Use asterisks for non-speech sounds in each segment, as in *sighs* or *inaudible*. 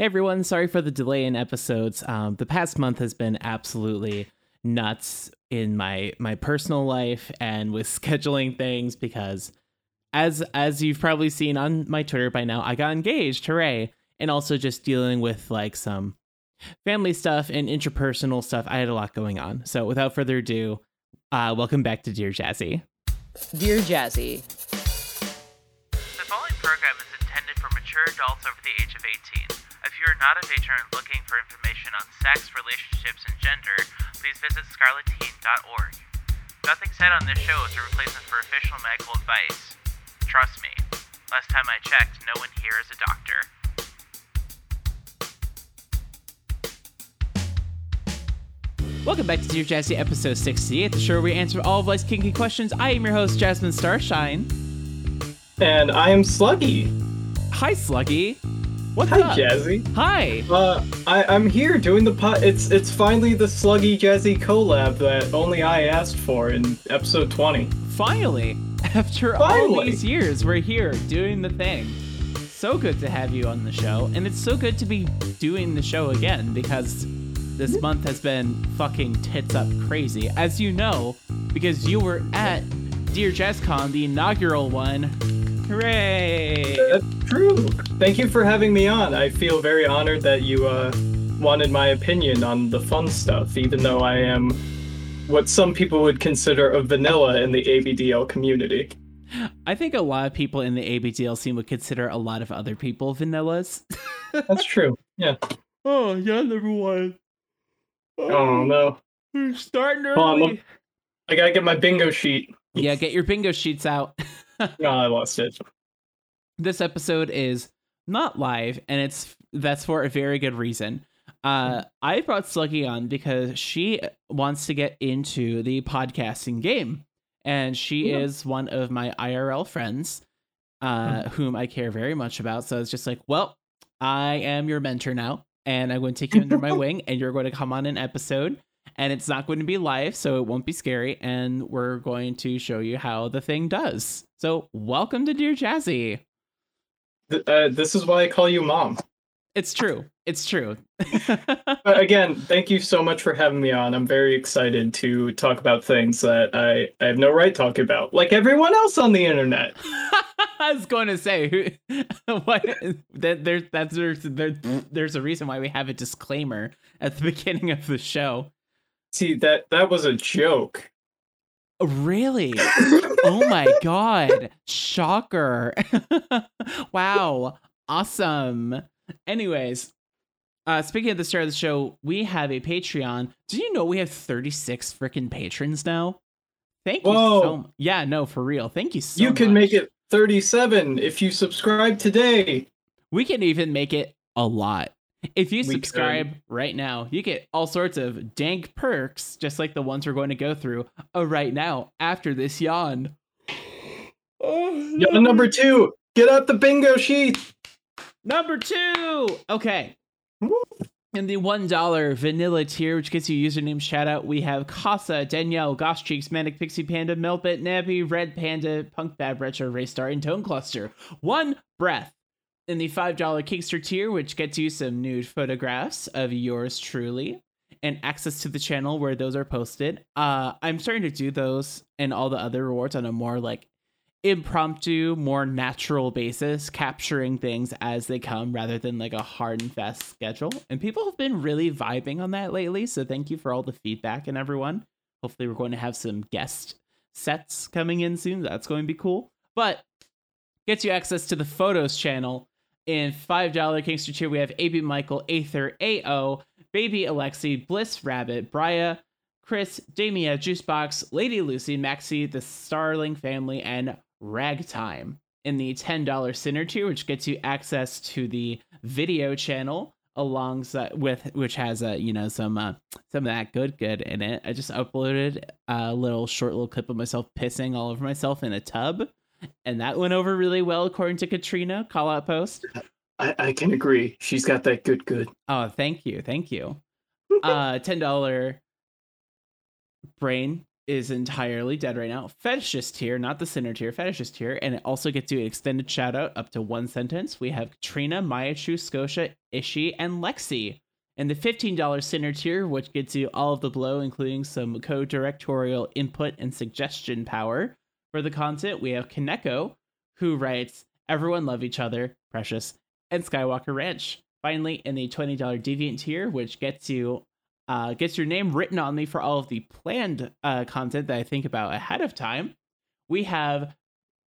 Hey everyone, sorry for the delay in episodes. Um, the past month has been absolutely nuts in my my personal life and with *laughs* scheduling things because as as you've probably seen on my Twitter by now, I got engaged, hooray! And also just dealing with like some family stuff and interpersonal stuff. I had a lot going on. So without further ado, uh, welcome back to Dear Jazzy. Dear Jazzy, The following program is intended for mature adults over the age of 18. If you are not a age and looking for information on sex, relationships, and gender, please visit scarleteen.org. Nothing said on this show is a replacement for official medical advice. Trust me, last time I checked, no one here is a doctor. Welcome back to Dear Jazzy, episode 68, the show where we answer all of life's kinky questions. I am your host, Jasmine Starshine. And I am Sluggy. Hi, Sluggy. What's Hi, up? Jazzy. Hi. Uh, I, I'm here doing the pot. It's it's finally the Sluggy Jazzy collab that only I asked for in episode 20. Finally, *laughs* after all Finally. these years, we're here doing the thing. So good to have you on the show, and it's so good to be doing the show again because this month has been fucking tits up crazy, as you know, because you were at Dear JazzCon, the inaugural one. Hooray! That's true. Thank you for having me on. I feel very honored that you uh wanted my opinion on the fun stuff, even though I am what some people would consider a vanilla in the ABDL community. I think a lot of people in the ABDL scene would consider a lot of other people vanillas. That's *laughs* true. Yeah. oh, yeah, number one. Oh no. We're starting on, early. I gotta get my bingo sheet. Yeah, get your bingo sheets out. *laughs* *laughs* Oh, I lost it. this episode is not live, and it's that's for a very good reason. Uh, I brought Sluggy on because she wants to get into the podcasting game, and she Yeah. is one of my IRL friends, uh, whom I care very much about. So it's just like, well, I am your mentor now, and I'm going to take you under my *laughs* wing, and you're going to come on an episode. And it's not going to be live, so it won't be scary. And we're going to show you how the thing does. So, welcome to Dear Jazzy. Uh, this is why I call you mom. It's true. It's true. *laughs* But again, thank you so much for having me on. I'm very excited to talk about things that I, I have no right talking about, like everyone else on the internet. *laughs* I was going to say, who- *laughs* what? That there's that's there's there, there's a reason why we have a disclaimer at the beginning of the show. See that that was a joke. Really? *laughs* oh my god! Shocker! *laughs* wow! Awesome. Anyways, uh, speaking of the start of the show, we have a Patreon. Did you know we have 36 freaking patrons now? Thank you Whoa. so much. Yeah, no, for real. Thank you so much. you can much. make it 37 if you subscribe today. We can even make it a lot. If you subscribe right now, you get all sorts of dank perks, just like the ones we're going to go through uh, right now after this yawn. Oh, Yo, number two, get out the bingo sheet. Number two. Okay. In the $1 vanilla tier, which gets you username shout out, we have Casa, Danielle, Gosh Cheeks, Manic Pixie Panda, Melbit, Nappy, Red Panda, Punk Bad Retro, Raystar, and Tone Cluster. One breath. In the $5 Kinkster tier, which gets you some nude photographs of yours truly and access to the channel where those are posted. Uh, I'm starting to do those and all the other rewards on a more like impromptu, more natural basis, capturing things as they come rather than like a hard and fast schedule. And people have been really vibing on that lately. So thank you for all the feedback and everyone. Hopefully, we're going to have some guest sets coming in soon. That's going to be cool. But gets you access to the photos channel. In $5 Kinkster tier, we have AB Michael, Aether, AO, Baby Alexi, Bliss Rabbit, Bria, Chris, Damia, Juicebox, Lady Lucy, Maxi, the Starling family, and Ragtime. In the $10 Sinner tier, which gets you access to the video channel alongside with which has uh, you know some uh, some of that good good in it. I just uploaded a little short little clip of myself pissing all over myself in a tub. And that went over really well according to Katrina. Call out post. I, I can agree. She's got that good good. Oh, thank you, thank you. *laughs* Uh, ten dollar brain is entirely dead right now. Fetishist tier, not the sinner tier, fetishist tier, and it also gets you an extended shout out up to one sentence. We have Katrina, Maya Chu, Scotia, Ishi, and Lexi. And the $15 sinner tier, which gets you all of the below, including some co-directorial input and suggestion power for the content. We have Kaneko, who writes, Everyone love each other, precious, and Skywalker Ranch. Finally, in the $20 deviant tier, which gets you uh, gets your name written on me for all of the planned uh, content that I think about ahead of time. We have,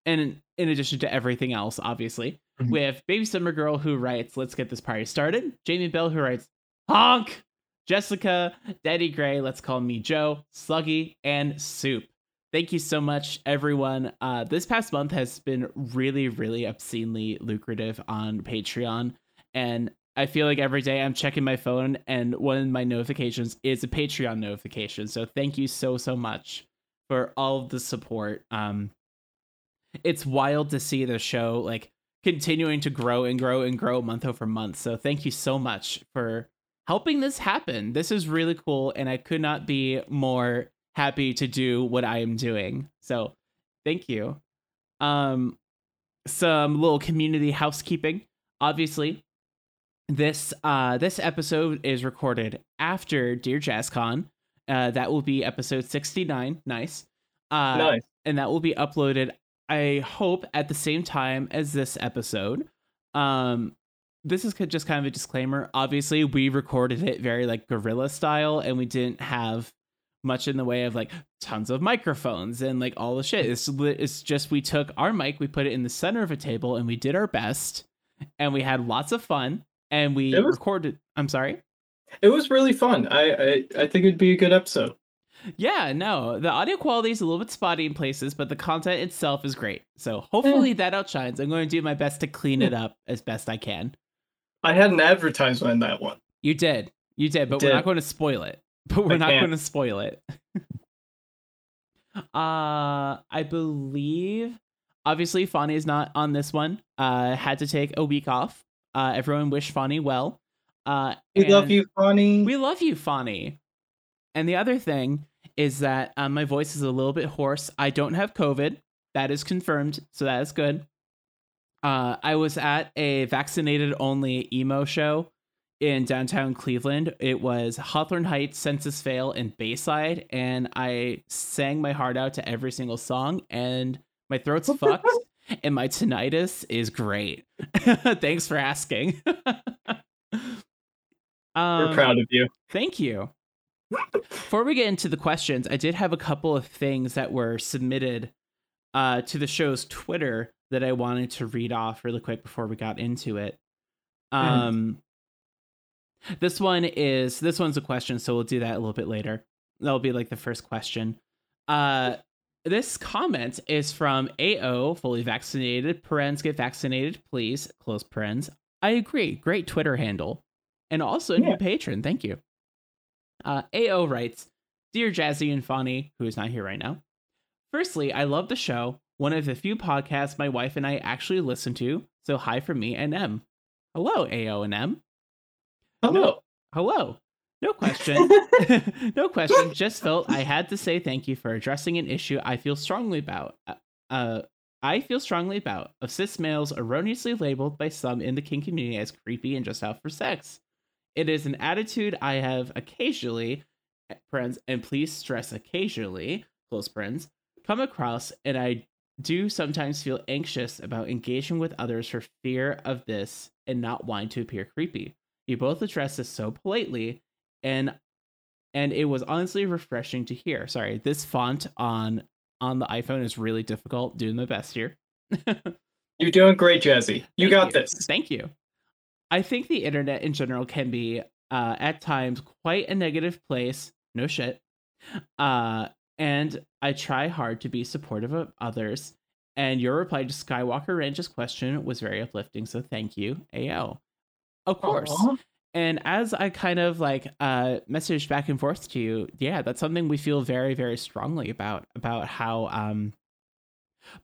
and in addition to everything else, obviously, Mhm. we have Baby Summer Girl who writes, Let's get this party started. Jamie Bell who writes, Honk! Jessica, Daddy Gray, let's call me Joe, Sluggy, and Soup. Thank you so much, everyone. Uh, this past month has been really, really obscenely lucrative on Patreon. And I feel like every day I'm checking my phone and one of my notifications is a Patreon notification. So thank you so so much for all of the support. Um it's wild to see the show like continuing to grow and grow and grow month over month. So thank you so much for helping this happen. This is really cool and I could not be more happy to do what I am doing. So thank you. Um some little community housekeeping. Obviously, this uh this episode is recorded after Dear JazzCon. Uh that will be episode 69. Nice. Uh nice. and that will be uploaded I hope at the same time as this episode. Um this is just kind of a disclaimer. Obviously, we recorded it very like guerrilla style and we didn't have much in the way of like tons of microphones and like all the shit. It's it's just we took our mic, we put it in the center of a table and we did our best and we had lots of fun and we It was- recorded I'm sorry. It was really fun. I, I I think it'd be a good episode. Yeah, no, the audio quality is a little bit spotty in places, but the content itself is great. So eh. hopefully that outshines. I'm going to do my best to clean it *laughs* up as best I can. I had an advertisement in that one. You did, you did, but I we're not going to spoil it. *laughs* But we're I not can't. going to spoil it. *laughs* uh, I believe, obviously, Fani is not on this one. Uh, had to take a week off. Uh, everyone wish Fani well. Uh, We love you, Fani. We love you, Fani. And the other thing is that um, my voice is a little bit hoarse. I don't have COVID. That is confirmed, so that is good. Uh, I was at a vaccinated only emo show in downtown Cleveland. It was Hawthorne Heights, Senses Fail, and Bayside, and I sang my heart out to every single song, and my throat's *laughs* fucked, and my tinnitus is great. *laughs* Thanks for asking. *laughs* um, We're proud of you. Thank you. Before we get into the questions, I did have a couple of things that were submitted uh, to the show's Twitter that I wanted to read off really quick before we got into it. Um, this one is this one's a question, so we'll do that a little bit later. That'll be like the first question. Uh, this comment is from AO, fully vaccinated. Parens get vaccinated, please. Close parens. I agree. Great Twitter handle. And also a new patron. Thank you. Uh, AO writes Dear Jazzy and Fani, who is not here right now. Firstly, I love the show. One of the few podcasts my wife and I actually listen to. So hi from me and M. Hello, AO and M. Hello. Hello. No question. *laughs* *laughs* no question. Just felt I had to say thank you for addressing an issue I feel strongly about. Uh, Uh, I feel strongly about of cis males erroneously labeled by some in the kink community as creepy and just out for sex. It is an attitude I have occasionally, friends, and please stress occasionally, close friends, come across, and I do sometimes feel anxious about engaging with others for fear of this and not wanting to appear creepy. You both addressed this so politely, and and it was honestly refreshing to hear. Sorry, this font on on the iPhone is really difficult. Doing my best here. *laughs* You're doing great, Jazzy. You Thank got this. Thank you. I think the internet in general can be uh, at times quite a negative place. No shit. Uh, and I try hard to be supportive of others. And your reply to Skywalker Ranch's question was very uplifting. So thank you, AO. Of course. Aw. And as I kind of like uh messaged back and forth to you, yeah, that's something we feel very, very strongly about about how um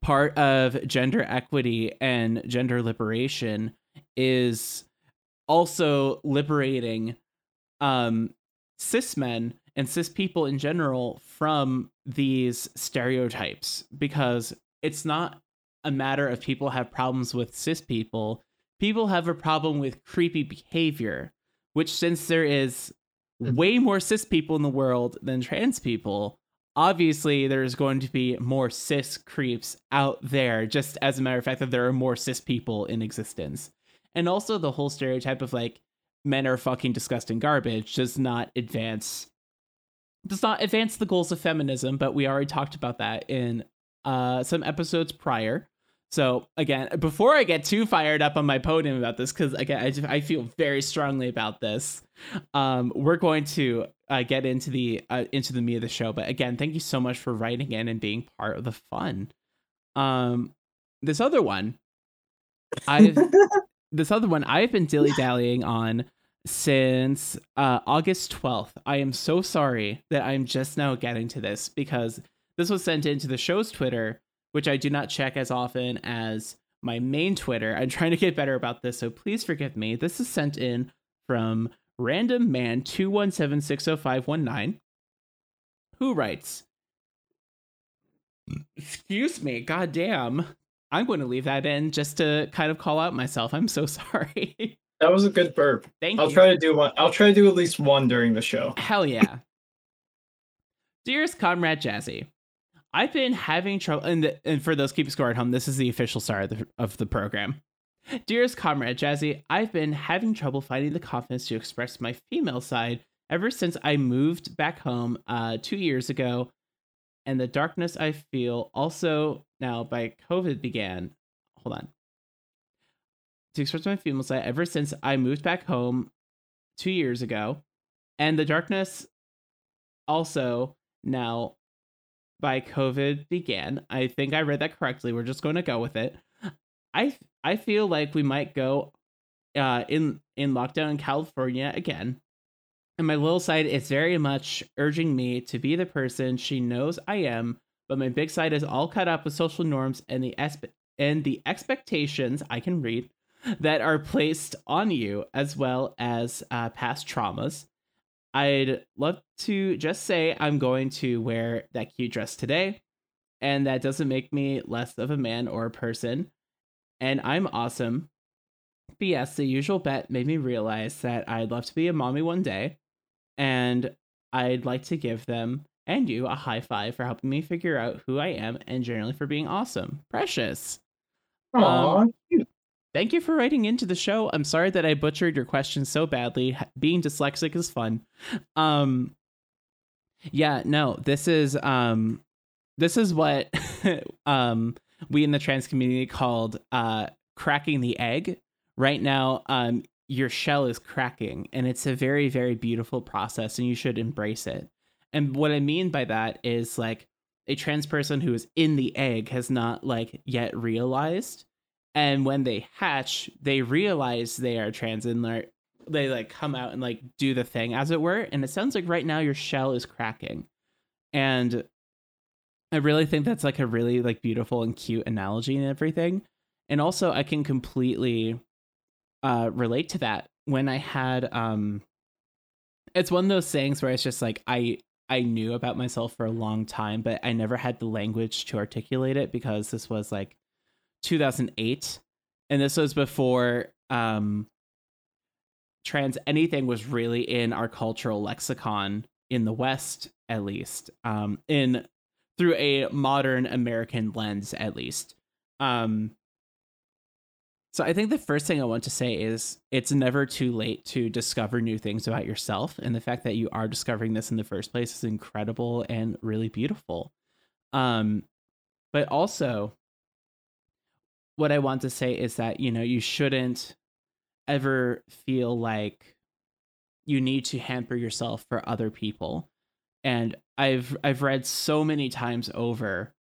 part of gender equity and gender liberation is also liberating um cis men and cis people in general from these stereotypes because it's not a matter of people have problems with cis people. People have a problem with creepy behavior, which since there is way more cis people in the world than trans people, obviously there's going to be more cis creeps out there, just as a matter of fact that there are more cis people in existence. And also the whole stereotype of like men are fucking disgusting garbage does not advance does not advance the goals of feminism, but we already talked about that in uh some episodes prior. So again, before I get too fired up on my podium about this, because again, I, just, I feel very strongly about this. Um, we're going to uh, get into the uh, into the meat of the show. But again, thank you so much for writing in and being part of the fun. Um, this other one, I've *laughs* this other one I've been dilly dallying on since uh, August twelfth. I am so sorry that I'm just now getting to this because this was sent into the show's Twitter which I do not check as often as my main Twitter. I'm trying to get better about this, so please forgive me. This is sent in from random man 217-60519 who writes Excuse me, goddamn. I'm going to leave that in just to kind of call out myself. I'm so *laughs* sorry. That was a good burp. Thank I'll you. try to do one. I'll try to do at least one during the show. Hell yeah. Dearest Comrade Jazzy, I've been having trouble, and, the, and for those keeping score at home, this is the official start of the, of the program. Dearest Comrade Jazzy, I've been having trouble finding the confidence to express my female side ever since I moved back home uh, two years ago, and the darkness I feel also now by COVID began. Hold on. To express my female side ever since I moved back home two years ago, and the darkness also now by COVID began. I think I read that correctly. We're just going to go with it. I I feel like we might go uh in in lockdown in California again. And my little side is very much urging me to be the person she knows I am, but my big side is all cut up with social norms and the esp- and the expectations I can read that are placed on you as well as uh, past traumas. I'd love to just say I'm going to wear that cute dress today, and that doesn't make me less of a man or a person. And I'm awesome. But yes, the usual bet made me realize that I'd love to be a mommy one day, and I'd like to give them and you a high five for helping me figure out who I am and generally for being awesome. Precious. Aw, Um, Thank you for writing into the show. I'm sorry that I butchered your question so badly. Being dyslexic is fun. Um Yeah, no, this is um this is what *laughs* um we in the trans community called uh cracking the egg. Right now, um your shell is cracking and it's a very very beautiful process and you should embrace it. And what I mean by that is like a trans person who is in the egg has not like yet realized and when they hatch they realize they are trans and they're they like come out and like do the thing as it were. And it sounds like right now your shell is cracking. And i really think that's like a really like beautiful and cute analogy and everything. And also i can completely uh relate to that. When i had um it's one of those things where it's just like i i knew about myself for a long time but i never had the language to articulate it because this was like 2008 and this was before um trans anything was really in our cultural lexicon in the west at least um in through a modern american lens at least. Um so i think the first thing i want to say is it's never too late to discover new things about yourself and the fact that you are discovering this in the first place is incredible and really beautiful. Um but also what I want to say is that, you know, you shouldn't ever feel like you need to hamper yourself for other people. And I've I've read so many times over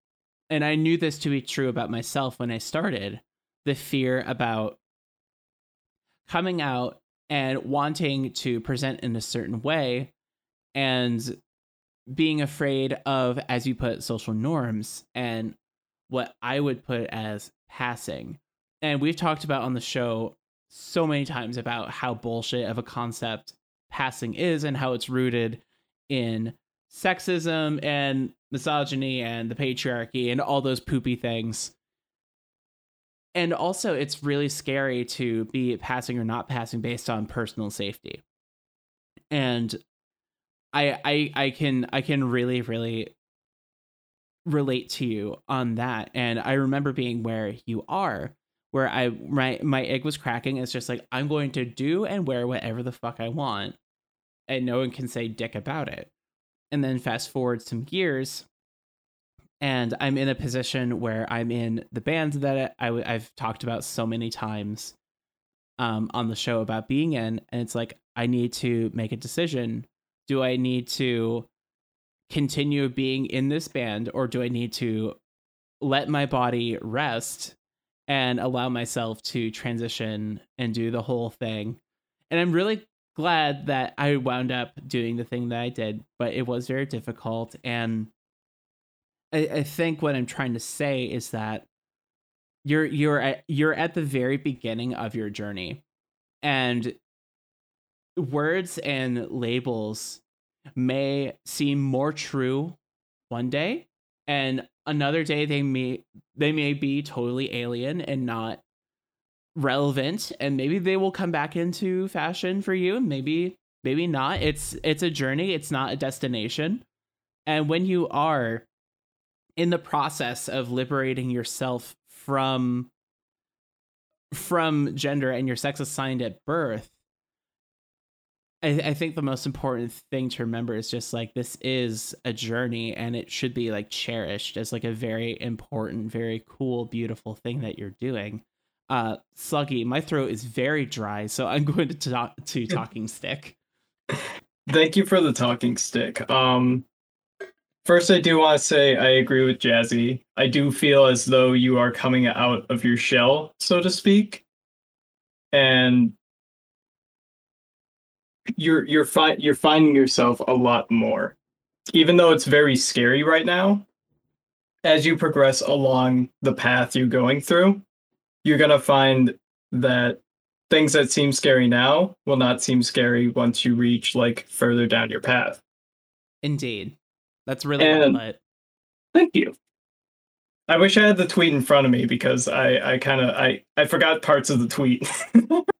and I knew this to be true about myself when I started, the fear about coming out and wanting to present in a certain way and being afraid of as you put social norms and what I would put as passing. And we've talked about on the show so many times about how bullshit of a concept passing is and how it's rooted in sexism and misogyny and the patriarchy and all those poopy things. And also, it's really scary to be passing or not passing based on personal safety. And I, I, I can, I can really, really relate to you on that. And I remember being where you are, where I my my egg was cracking. It's just like I'm going to do and wear whatever the fuck I want, and no one can say dick about it. And then fast forward some years, and I'm in a position where I'm in the band that I, have talked about so many times um, on the show about being in, and it's like I need to make a decision. Do I need to continue being in this band, or do I need to let my body rest and allow myself to transition and do the whole thing? And I'm really glad that I wound up doing the thing that I did, but it was very difficult. And I, I think what I'm trying to say is that you're you're at you're at the very beginning of your journey, and words and labels may seem more true one day, and another day they may they may be totally alien and not relevant and maybe they will come back into fashion for you maybe maybe not. It's it's a journey it's not a destination. And when you are in the process of liberating yourself from from gender and your sex assigned at birth I, I think the most important thing to remember is just like this is a journey and it should be like cherished as like a very important very cool beautiful thing that you're doing. Uh sluggy my throat is very dry so i'm *laughs* going to talk to talking stick. Thank you for the talking stick. Um first i do want to say i agree with jazzy. I do feel as though you are coming out of your shell so to speak. And you're you're fi- you're finding yourself a lot more even though it's very scary right now as you progress along the path you're going through you're going to find that things that seem scary now will not seem scary once you reach like further down your path. Indeed. That's really And- well put. Thank you. I wish I had the tweet in front of me because I I kind of I I forgot parts of the tweet. *laughs*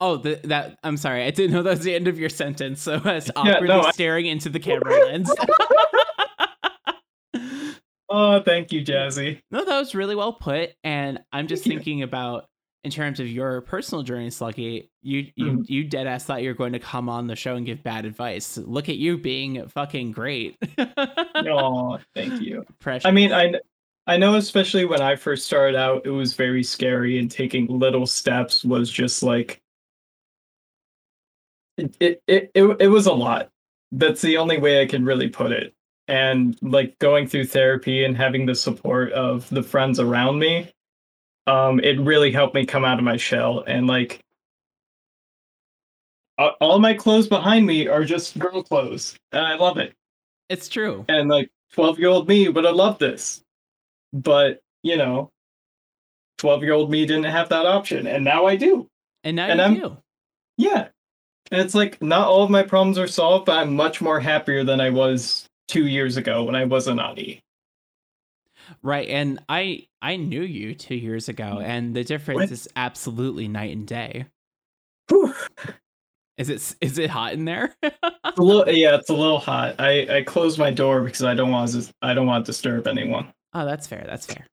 Oh, the, that I'm sorry. I didn't know that was the end of your sentence. So I was *laughs* no, awkwardly I- staring into the camera *laughs* lens. *laughs* oh, thank you, Jazzy. no, that was really well put. And I'm just Thank you. thinking about in terms of your personal journey, Sluggy. You you Mhm. you dead ass thought you were going to come on the show and give bad advice. Look at you being fucking great. Oh, thank you. Precious. I mean, I I know especially when I first started out, it was very scary, and taking little steps was just like it it it, it, was a lot. That's the only way I can really put it. And like going through therapy and having the support of the friends around me, um, it really helped me come out of my shell. And like all my clothes behind me are just girl clothes, and I love it it's true. and like 12 year old me would have loved this but you know 12 year old me didn't have that option and now i do And now and you I'm- do. yeah it's like not all of my problems are solved but i'm much more happier than i was two years ago when i wasn't on e Right. And I I knew you two years ago, and the difference What? is absolutely night and day. Whew. Is it is it hot in there? It's a little, yeah it's a little hot i i closed my door because i don't want to i don't want to disturb anyone Oh, that's fair. That's fair.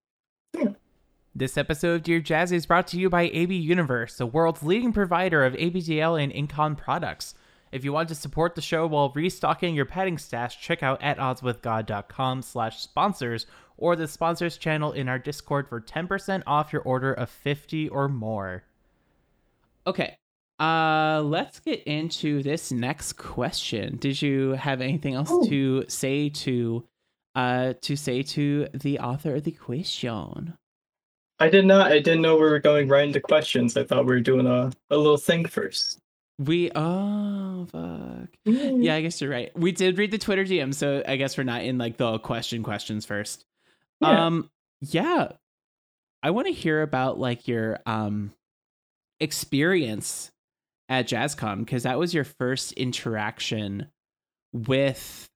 Yeah. This episode of Dear Jazzy is brought to you by AB Universe, the world's leading provider of ABDL and Incon products. If you want to support the show while restocking your padding stash, check out at oddswithgod.com slash sponsors or the sponsors channel in our Discord for 10% off your order of 50 or more. Okay. Uh let's get into this next question. Did you have anything else Oh. to say to uh to say to the author of the question? I did not i didn't know we were going right into questions i thought we were doing a, a little thing first We oh fuck. Yeah, I guess you're right. We did read the Twitter DM, so I guess we're not in like the question questions first. Yeah. Um yeah. I want to hear about like your um experience at JazzCon because that was your first interaction with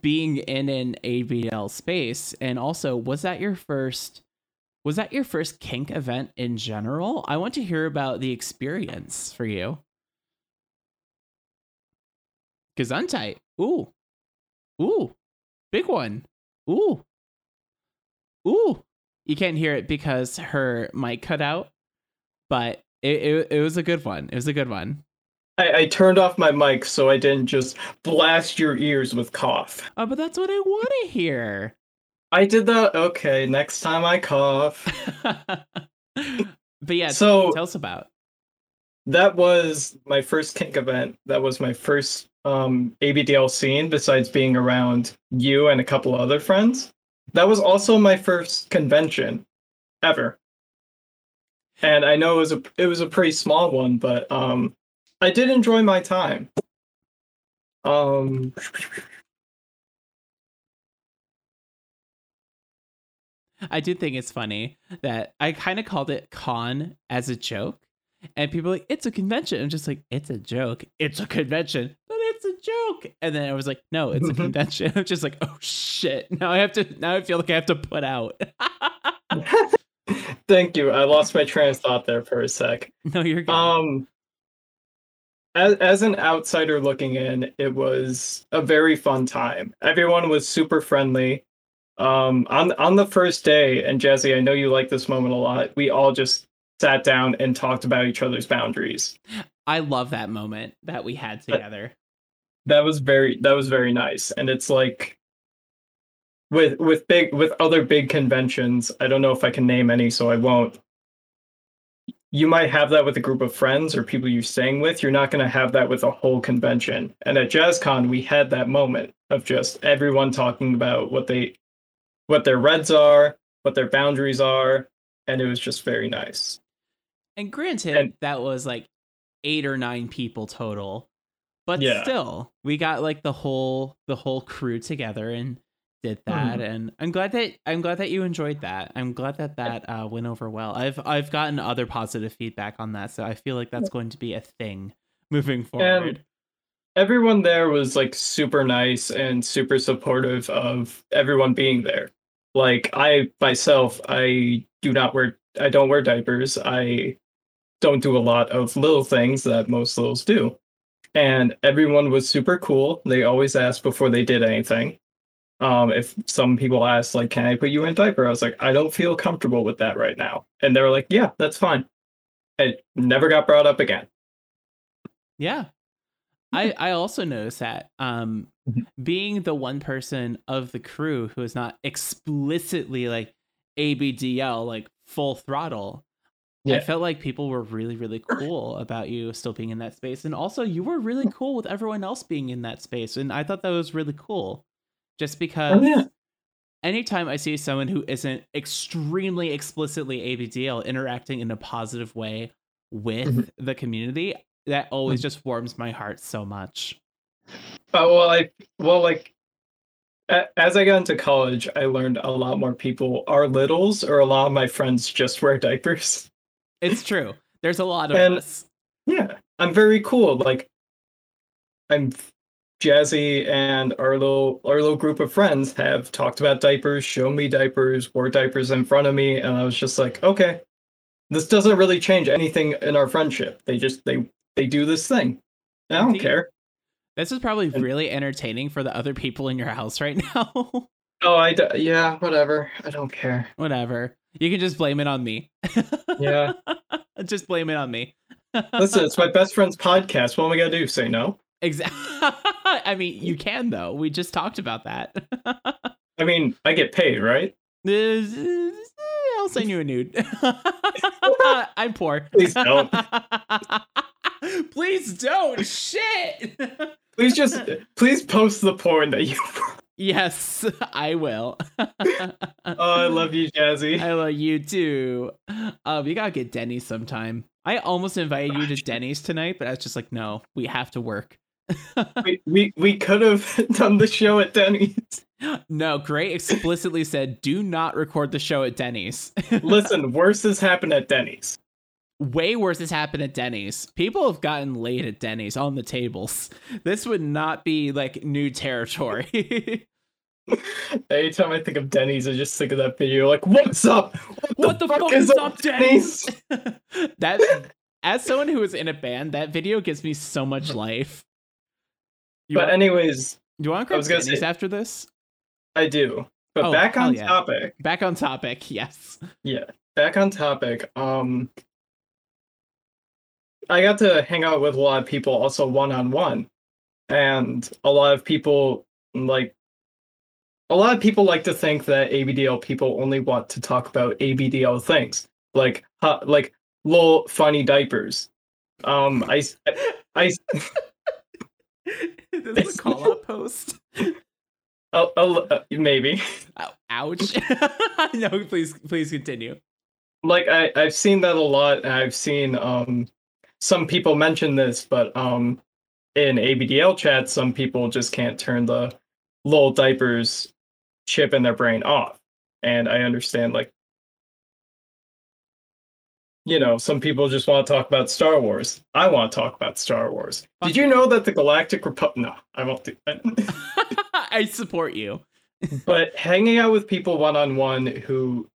being in an ABL space and also was that your first was that your first kink event in general? I want to hear about the experience for you. Gesundheit. Ooh. Ooh. Big one. Ooh. Ooh. You can't hear it because her mic cut out, but it, it, it was a good one. It was a good one. I, I turned off my mic so I didn't just blast your ears with cough. Oh, but that's what I want to hear. I did that. Okay, next time I cough. *laughs* but yeah, So- tell us about. that was my first kink event. That was my first um ABDL scene besides being around you and a couple other friends. That was also my first convention ever. And I know it was a it was a pretty small one, but um I did enjoy my time. Um I do think it's funny that I kind of called it con as a joke. And people are like, it's a convention. I'm just like, it's a joke. It's a convention, but it's a joke. And then I was like, no, it's a *laughs* convention. I'm just like, oh shit. Now I have to, now I feel like I have to put out. *laughs* Thank you. I lost my train of thought there for a sec. *laughs* no, you're good. Um, as as an outsider looking in, it was a very fun time. Everyone was super friendly. Um, on on the first day, and Jazzy, I know you like this moment a lot. We all just sat down and talked about each other's boundaries. I love that moment that we had together. That was very that was very nice. And it's like with with big with other big conventions, I don't know if I can name any, so I won't. You might have that with a group of friends or people you're staying with. You're not going to have that with a whole convention. And at JazzCon, we had that moment of just everyone talking about what they, what their reds are, what their boundaries are, and it was just very nice. And granted, And- that was like eight or nine people total, but Yeah. still, we got like the whole the whole crew together and did that. And I'm glad that I'm glad that you enjoyed that. I'm glad that that uh, went over well. I've I've gotten other positive feedback on that, so I feel like that's going to be a thing moving forward. Everyone there was like super nice and super supportive of everyone being there. Like I myself, I do not wear I don't wear diapers. I don't do a lot of little things that most littles do. And everyone was super cool. They always asked before they did anything. Um, if some people asked, like, can I put you in diaper? I was like, I don't feel comfortable with that right now. And they were like, yeah, that's fine. It never got brought up again. Yeah. I I also noticed that um Mhm. being the one person of the crew who is not explicitly like ABDL like full throttle. I felt like people were really really cool about you still being in that space and also you were really cool with everyone else being in that space and I thought that was really cool. Just because Oh, yeah. anytime I see someone who isn't extremely explicitly ABDL interacting in a positive way with Mhm. the community, that always hmm. just warms my heart so much. Oh well, I well like a- as I got into college, I learned a lot more people are littles, or a lot of my friends just wear diapers. It's true. There's a lot of And- us. Yeah, I'm very cool. Like I'm Jazzy and our little our little group of friends have talked about diapers, shown me diapers, wore diapers in front of me, and I was just like, okay, this doesn't really change anything in our friendship. They just they they do this thing. I don't Indeed. care. This is probably And- really entertaining for the other people in your house right *laughs* now. Oh, I d- yeah, whatever. I don't care. Whatever. You can just blame it on me. Yeah. *laughs* just blame it on me. Listen, it's my *laughs* best friend's podcast. What am I gonna do? Say no? Exactly. I mean, you can though. We just talked about that. I mean, I get paid, right? I'll send you a nude. I'm poor. Please don't. Please don't. Shit. *laughs* Please just please post the porn that you. *laughs* yes, I will. *laughs* oh, I love you, Jazzy. I love you too. Um, you gotta get Denny's sometime. I almost invited you to Denny's tonight, but I was just like, no, we have to work. We we, we could have done the show at Denny's. no, Gray explicitly said, do not record the show at Denny's. Listen, worse has happened at Denny's. Way worse has happened at Denny's. People have gotten laid at Denny's on the tables. *laughs* This would not be like new territory. *laughs* Anytime I think of Denny's, I just think of that video. Like, what's up? what the, fuck, is up, Denny's? *laughs* that as someone who is in a band, that video gives me so much life. You But want, anyways, do you want to I was gonna Denny's say- after this? I do. But Oh, back on yeah. topic. Back on topic, yes. Yeah, back on topic. Um, I got to hang out with a lot of people also one on one, and a lot of people like. A lot of people like to think that ABDL people only want to talk about ABDL things, like huh, like lol funny diapers. Um, I I. *laughs* this is a call out post. *laughs* oh, oh, uh, maybe. Ow- Ouch. *laughs* no, please, please continue. like I, I've seen that a lot I've seen um some people mention this, but um in ABDL chat some people just can't turn the lol diapers chip in their brain off. And I understand like you know, some people just want to talk about Star Wars. I want to talk about Star Wars. Did you know that the Galactic Republic? No, I won't do that. *laughs* I support you. but hanging out with people one on one who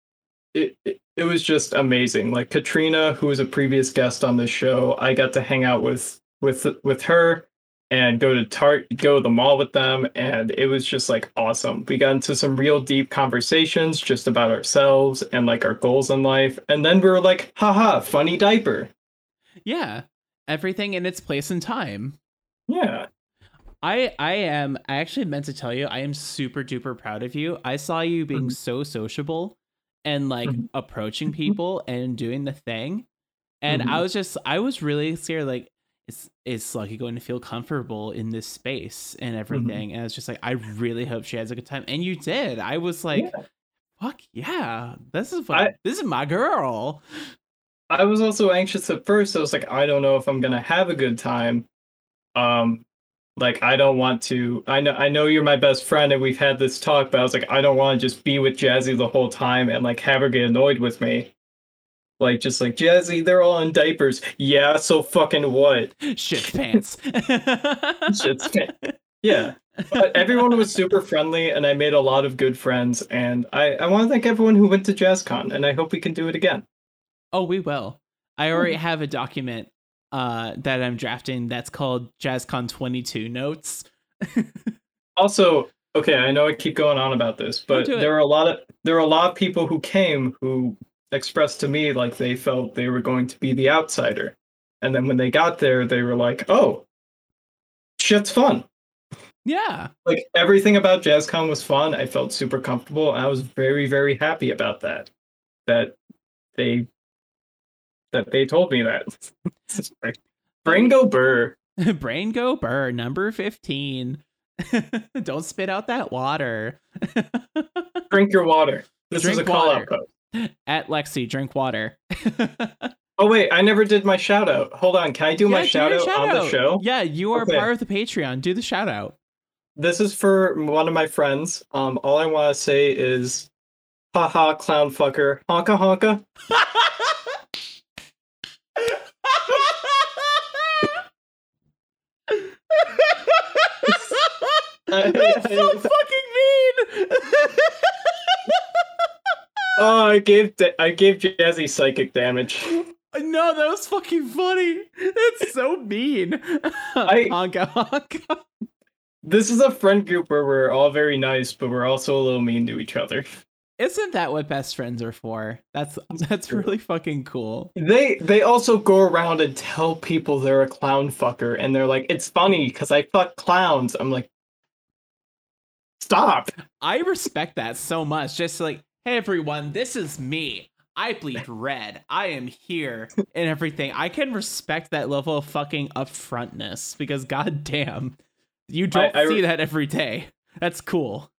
it, it it was just amazing like katrina who was a previous guest on this show i got to hang out with with with her and go to tart go to the mall with them and it was just like awesome we got into some real deep conversations just about ourselves and like our goals in life and then we were like haha funny diaper Yeah, everything in its place and time. yeah I I am I actually meant to tell you I am super duper proud of you. I saw you being Mhm. so sociable and like Mhm. approaching people and doing the thing. And I Mhm. was just I was really scared like is is Sluggy going to feel comfortable in this space and everything? And I was just like I really hope she has a good time. And you did. I was like, Yeah. fuck yeah. This is what I- this is my girl. I was also anxious at first. I was like, I don't know if I'm gonna have a good time. Um, like I don't want to. I know I know you're my best friend, and we've had this talk, but I was like, I don't want to just be with Jazzy the whole time and like have her get annoyed with me. Like just like Jazzy, they're all in diapers. Yeah, so fucking what? Shit pants. *laughs* Shit's *laughs* Yeah. But everyone was super friendly, and I made a lot of good friends. And I I want to thank everyone who went to JazzCon, and I hope we can do it again. Oh, we will. I already hmm. have a document uh, that I'm drafting that's called JazzCon 22 notes. *laughs* also okay i know i keep going on about this but there are a lot of there are a lot of people who came who expressed to me like they felt they were going to be the outsider. And then when they got there they were like oh shit's fun. Yeah. like everything about jazzcon was fun. I felt super comfortable. I was very very happy about that that they that they told me that *laughs* Bringo Burr. *laughs* Brain go burr, number 15. *laughs* Don't spit out that water. Drink your water. This Drink is a call water. out post. At Lexi, drink water. Oh wait, I never did my shout out. Hold on, can I do Yeah, my do shout out on the show? Yeah, you are Okay. part of the Patreon. Do the shout out. This is for one of my friends. Um, all I want to say is, haha, clown fucker, honka honka. That's so fucking mean. *laughs* oh, I gave da- I gave Jazzy psychic damage. no, that was fucking funny. That's so mean. I- *laughs* honka honka. This is a friend group where we're all very nice, but we're also a little mean to each other. Isn't that what best friends are for? That's that's really fucking cool. They they also go around and tell people they're a clown fucker, and they're like, "It's funny because I fuck clowns." I'm like, "Stop!" I respect that so much. Just like, hey everyone, this is me. I bleed red. I am here and everything. I can respect that level of fucking upfrontness because goddamn, you don't I- see that every day. That's cool.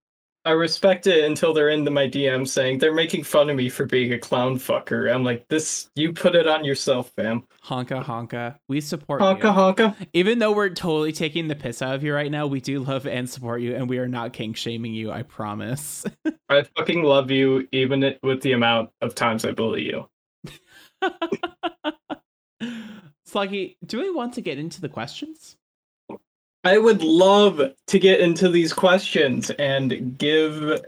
I respect it until they're into my DM saying they're making fun of me for being a clown fucker. I'm like, this you put it on yourself, fam. Honka honka. We support Honka you. honka. Even though we're totally taking the piss out of you right now, we do love and support you, and we are not kink shaming you. I promise. *laughs* I fucking love you, even with the amount of times I bully you. *laughs* Sluggy, do we want to get into the questions? I would love to get into these questions and give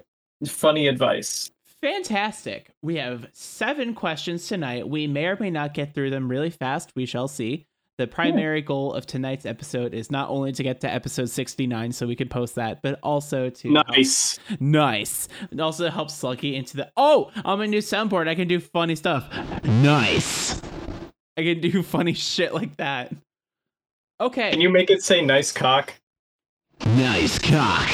funny advice. Fantastic. We have seven questions tonight. We may or may not get through them really fast. We shall see. The primary goal of tonight's episode is not only to get to episode 69 so we can post that, but also to Nice. Nice. It also help Sluggy into the Oh, on my new soundboard, I can do funny stuff. Nice. I can do *laughs* funny shit like that. Okay. Can you make it say nice cock? Nice cock.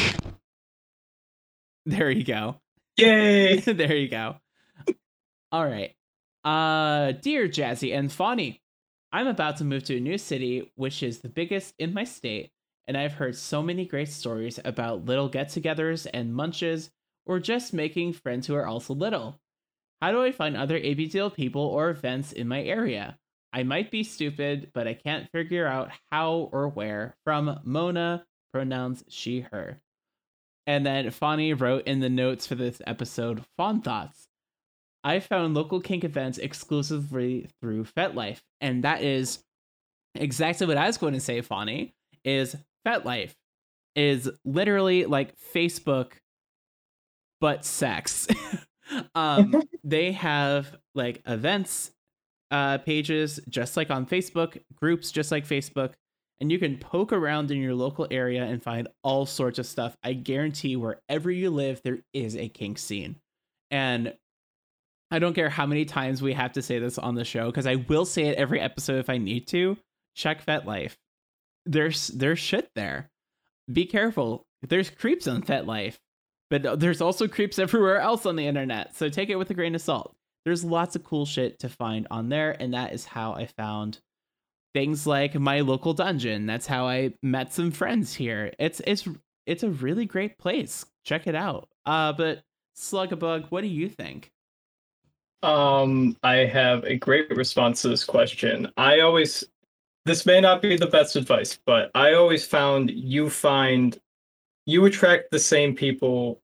There you go. Yay! *laughs* there you go. All right. Uh dear Jazzy and Fawny, I'm about to move to a new city, which is the biggest in my state, and I've heard so many great stories about little get-togethers and munches, or just making friends who are also little. How do I find other ABDL people or events in my area? I might be stupid, but I can't figure out how or where. From Mona, pronouns she, her. And then Fawny wrote in the notes for this episode, Fawn Thoughts. I found local kink events exclusively through FetLife. And that is exactly what I was going to say, Fawny, is FetLife is literally like Facebook but sex. *laughs* um *laughs* they have like events uh pages just like on Facebook, groups just like Facebook, and you can poke around in your local area and find all sorts of stuff. I guarantee wherever you live there is a kink scene. And I don't care how many times we have to say this on the show because I will say it every episode if I need to. Check FetLife. There's there's shit there. Be careful. There's creeps on FetLife, but there's also creeps everywhere else on the internet. So take it with a grain of salt. There's lots of cool shit to find on there, and that is how I found things like my local dungeon. That's how I met some friends here. It's it's it's a really great place. Check it out. Uh, but Slugabug, what do you think? Um, I have a great response to this question. I always, this may not be the best advice, but I always found you find, you attract the same people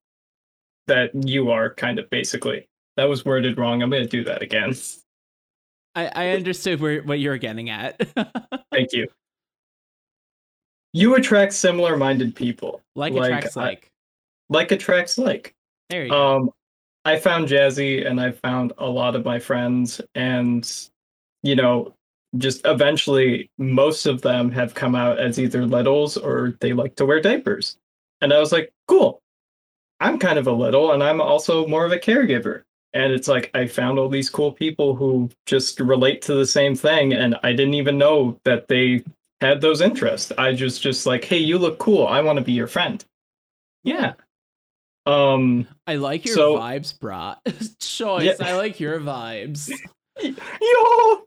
that you are, kind of basically. That was worded wrong. I'm going to do that again. I, I understood where what you're getting at. *laughs* Thank you. You attract similar minded people. like, Like, attracts I- like. Like attracts like. There you go. Um, I found Jazzy and I found a lot of my friends, and you know, just eventually, most of them have come out as either littles or they like to wear diapers. And I was like, cool. I'm kind of a little, and I'm also more of a caregiver. And it's like I found all these cool people who just relate to the same thing, and I didn't even know that they had those interests. I just just like, hey, you look cool. I want to be your friend. Yeah. Um. I like your so- vibes, brah. *laughs* Choice. Yeah. I like your vibes. *laughs* Yo,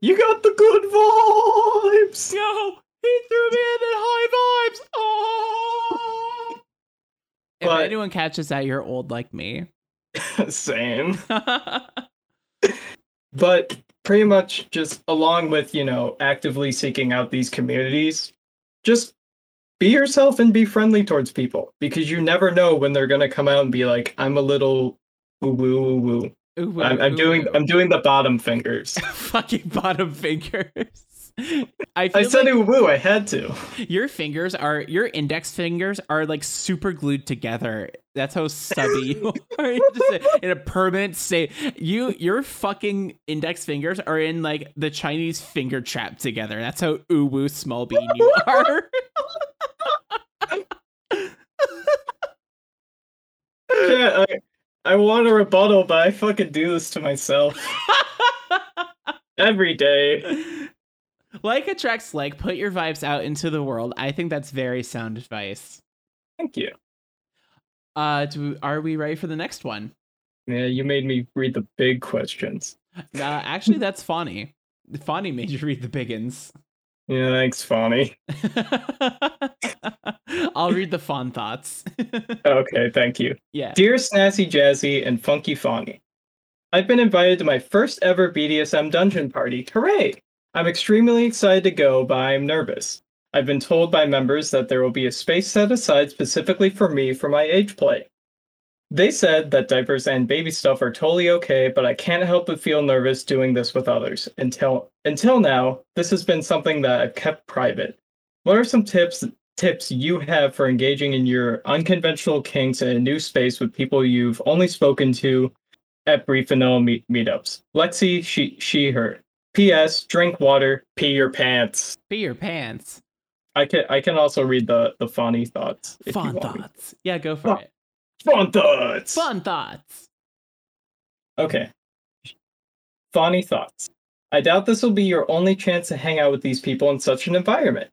you got the good vibes. Yo, he threw me in at high vibes. Oh. If But- anyone catches that, you're old like me. *laughs* Same. *laughs* But pretty much just along with, you know, actively seeking out these communities, just be yourself and be friendly towards people because you never know when they're going to come out and be like, I'm a little woo woo woo woo. I'm, I'm doing. I'm doing the bottom fingers. *laughs* fucking bottom fingers. I I said like woo woo, I had to. your fingers are your index fingers are like super glued together. That's how *laughs* stubby you are. *laughs* In a permanent state. You your fucking index fingers are in like the Chinese finger trap together. That's how uwu small bean you *laughs* are. Yeah, I, I want a rebuttal, but I fucking do this to myself every day. like attracts like. Put your vibes out into the world. I think that's very sound advice. Thank you. Uh, do are we ready for the next one? Yeah, you made me read the big questions. Uh, actually, that's Fawny. Fawny made you read the biggins. Yeah, thanks, Fawny. *laughs* I'll read the fawn thoughts. *laughs* Okay, thank you. yeah. Dear Snazzy Jazzy and Funky Fawny, I've been invited to my first ever BDSM dungeon party. Hooray! I'm extremely excited to go, but I'm nervous. I've been told by members that there will be a space set aside specifically for me for my age play. They said that diapers and baby stuff are totally okay, but I can't help but feel nervous doing this with others. Until until now, this has been something that I've kept private. What are some tips tips you have for engaging in your unconventional kinks in a new space with people you've only spoken to at brief vanilla meet- meetups? Lexi, she she her. P.S. Drink water, pee your pants. Pee your pants. I can I can also read the the funny thoughts. Fun want me. thoughts. Yeah, go for Fun- it. Fun thoughts. Fun thoughts. Okay. Funny thoughts. I doubt this will be your only chance to hang out with these people in such an environment.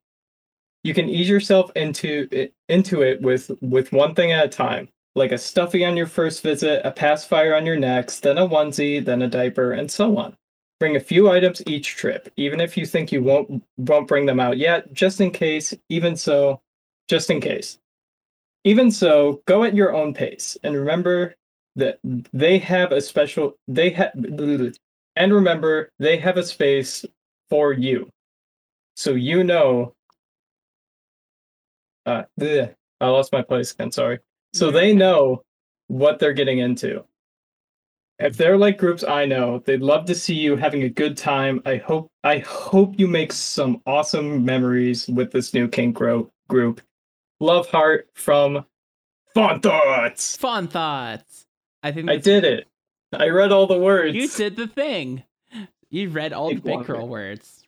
You can ease yourself into it, into it with with one thing at a time, like a stuffy on your first visit, a pacifier on your next, then a onesie, then a diaper, and so on. Bring a few items each trip, even if you think you won't won't bring them out yet, just in case. Even so, just in case. Even so, go at your own pace, and remember that they have a special they have and remember they have a space for you so you know uh bleh, i lost my place again sorry so they know what they're getting into if they're like groups i know they'd love to see you having a good time i hope i hope you make some awesome memories with this new kink gro- group love heart from fun thoughts Fun thoughts. I think I did it. I read all the words. You did the thing. You read all the Big girl words.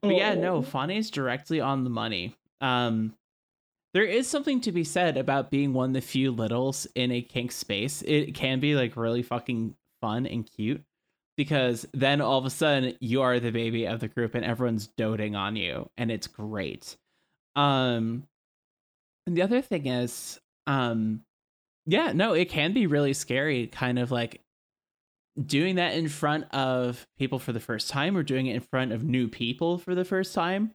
But yeah, no, Oh. is directly on the money. Um there is something to be said about being one of the few littles in a kink space. It can be like really fucking fun and cute because then all of a sudden you are the baby of the group and everyone's doting on you and it's great. Um and the other thing is um yeah, no, it can be really scary kind of like doing that in front of people for the first time or doing it in front of new people for the first time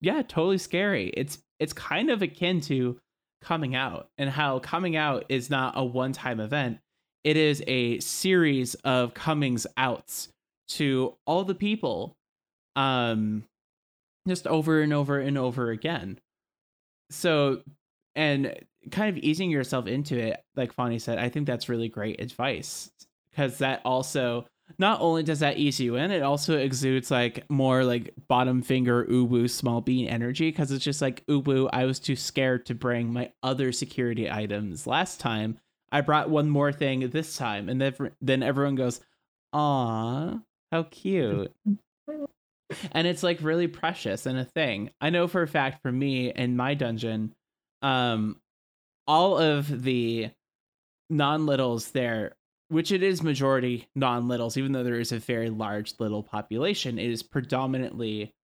yeah totally scary it's it's kind of akin to coming out and how coming out is not a one-time event. It is a series of comings outs to all the people um just over and over and over again. So and kind of easing yourself into it like Fawny said i think that's really great advice because that also not only does that ease you in, it also exudes like more like bottom finger uwu small bean energy because it's just like uwu. I was too scared to bring my other security items last time. I brought one more thing this time, and then everyone goes, "Aw, how cute." and it's like really precious and a thing. I know for a fact for me in my dungeon, um, all of the non-littles there which it is majority non-littles even though there is a very large little population it is predominantly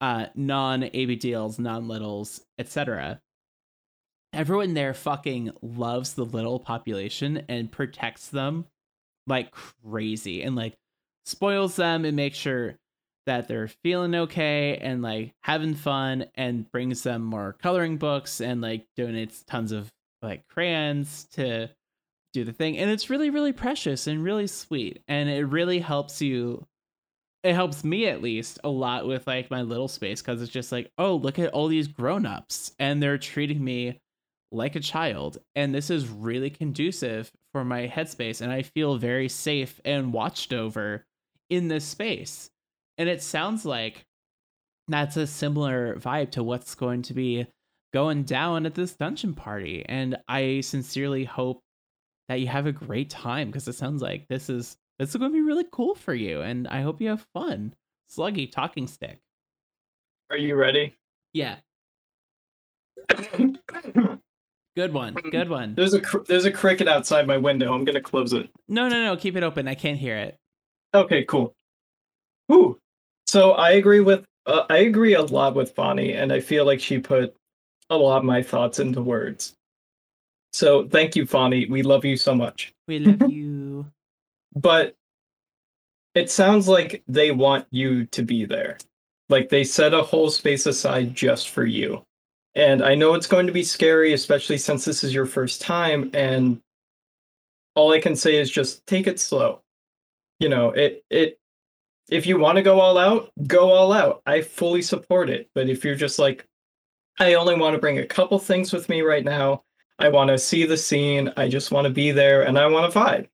uh non-abdls non-littles etc everyone there fucking loves the little population and protects them like crazy and like spoils them and makes sure that they're feeling okay and like having fun and brings them more coloring books and like donates tons of like crayons to do the thing and it's really really precious and really sweet and it really helps you it helps me at least a lot with like my little space because it's just like oh look at all these grown-ups and they're treating me like a child and this is really conducive for my headspace and i feel very safe and watched over in this space. And it sounds like that's a similar vibe to what's going to be going down at this dungeon party and i sincerely hope that you have a great time because it sounds like this is this is going to be really cool for you and i hope you have fun sluggy talking stick Are you ready? yeah good one good one there's a cr- there's a cricket outside my window. I'm gonna close it. no no no keep it open i can't hear it Okay, cool. Ooh. So I agree with uh, I agree a lot with Fawny, and I feel like she put a lot of my thoughts into words. So thank you, Fawny. We love you so much. we love *laughs* you But it sounds like they want you to be there. Like they set a whole space aside just for you. And I know it's going to be scary, especially since this is your first time. And all I can say is just take it slow. You know, it it if you want to go all out, go all out. I fully support it. But if you're just like, I only want to bring a couple things with me right now, I want to see the scene. I just want to be there and I want to vibe.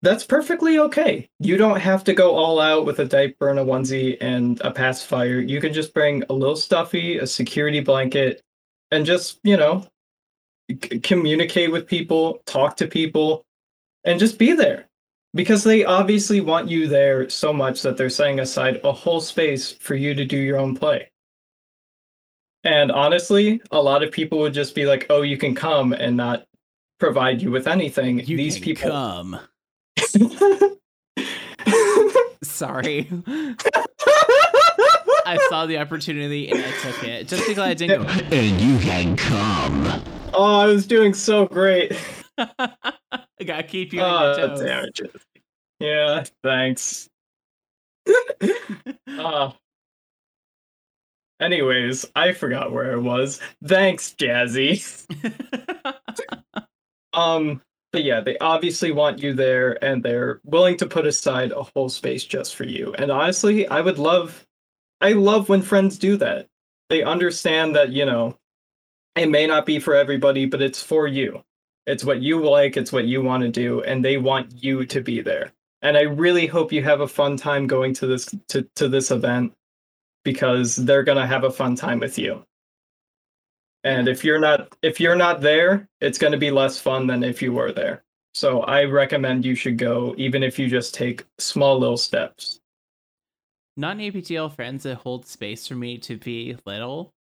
That's perfectly okay. You don't have to go all out with a diaper and a onesie and a pacifier. You can just bring a little stuffy, a security blanket, and just, you know, c- communicate with people, talk to people, and just be there. Because they obviously want you there so much that they're setting aside a whole space for you to do your own play. And honestly, a lot of people would just be like, "Oh, you can come," and not provide you with anything. You These can people. come. *laughs* Sorry. I saw the opportunity and I took it. Just because I didn't go. And you can come. oh, I was doing so great. *laughs* I gotta keep you on Oh, your toes. damn it. Yeah, thanks. Uh, *laughs* anyways, I forgot where I was. Thanks, Jazzy. *laughs* Um, but yeah, they obviously want you there and they're willing to put aside a whole space just for you. And honestly, I would love I love when friends do that. They understand that, you know, it may not be for everybody, but it's for you. It's what you like, it's what you want to do, and they want you to be there. And I really hope you have a fun time going to this to, to this event because they're gonna have a fun time with you. And if you're not if you're not there, it's going to be less fun than if you were there. So I recommend you should go even if you just take small little steps. non ABDL friends that hold space for me to be little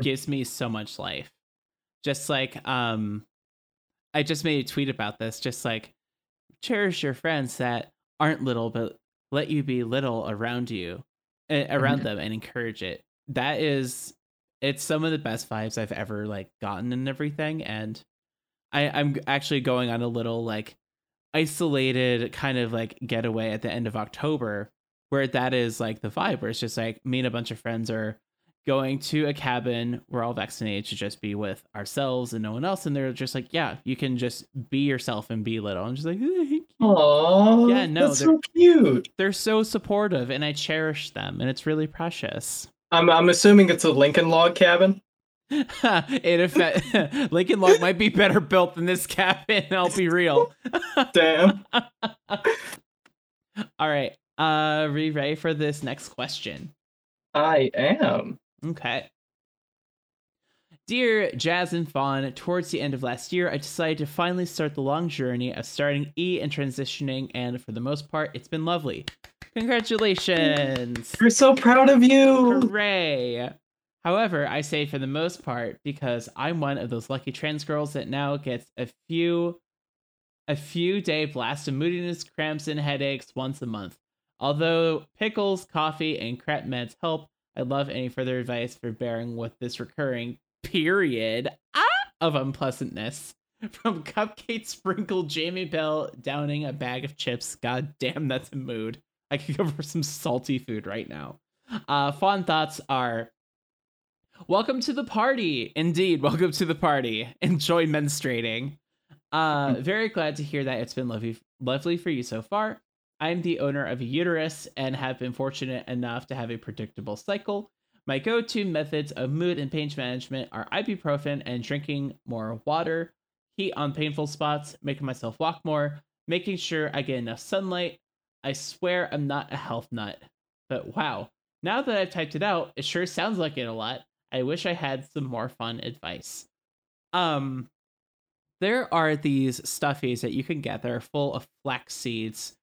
gives me so much life. Just like um I just made a tweet about this, just like cherish your friends that aren't little but let you be little around you uh, around them and encourage it. That is it's some of the best vibes I've ever like gotten and everything and I I'm actually going on a little like isolated kind of like getaway at the end of October where that is like the vibe where it's just like me and a bunch of friends are going to a cabin we're all vaccinated to just be with ourselves and no one else and they're just like yeah you can just be yourself and be little i'm just like *laughs* Aww. Yeah, no, that's they're- so cute. they're so supportive and i cherish them and it's really precious I'm I'm assuming it's a Lincoln log cabin. *laughs* in effect *laughs* lincoln log might be better built than this cabin *laughs* i'll be real Damn. all right uh are we ready for this next question I am. Okay. Dear Jazz and Fawn, towards the end of last year, I decided to finally start the long journey of starting E and transitioning, and for the most part, it's been lovely. Congratulations! We're so proud of you. Hooray! However, I say for the most part because I'm one of those lucky trans girls that now gets a few a few day blast of moodiness, cramps, and headaches once a month. Although pickles, coffee, and crap meds help, I'd love any further advice for bearing with this recurring period ah, of unpleasantness. From cupcake sprinkled Jamie Bell downing a bag of chips. God damn, that's a mood. I could go for some salty food right now. Uh, fun thoughts are welcome to the party. Indeed, welcome to the party. Enjoy menstruating. Uh, very glad to hear that it's been lovely, lovely for you so far. I'm the owner of a uterus and have been fortunate enough to have a predictable cycle. My go to methods of mood and pain management are ibuprofen and drinking more water, heat on painful spots, making myself walk more, making sure I get enough sunlight. I swear I'm not a health nut. But wow, now that I've typed it out, it sure sounds like it a lot. I wish I had some more fun advice. Um, there are these stuffies that you can get that are full of flax seeds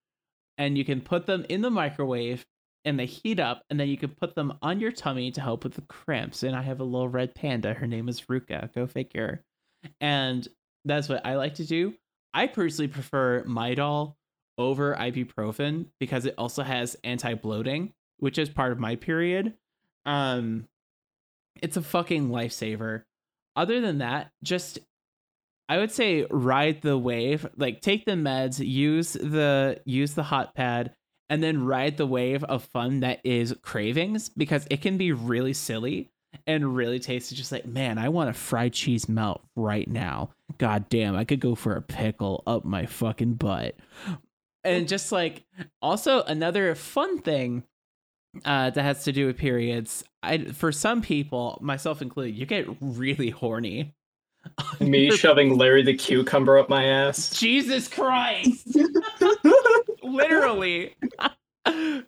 and you can put them in the microwave and they heat up and then you can put them on your tummy to help with the cramps. And i have a little red panda. Her name is ruka. Go figure. And that's what i like to do. I personally prefer midol over ibuprofen because it also has anti-bloating which is part of my period. Um it's a fucking lifesaver. Other than that just I would say ride the wave. Like take the meds, use the use the hot pad, and then ride the wave of fun that is cravings because it can be really silly and really tasty. Just like, man, I want a fried cheese melt right now. God damn, I could go for a pickle up my fucking butt. And just like also another fun thing uh, that has to do with periods. I for some people, myself included, you get really horny Me shoving *laughs* Larry the cucumber up my ass. Jesus Christ! *laughs* Literally.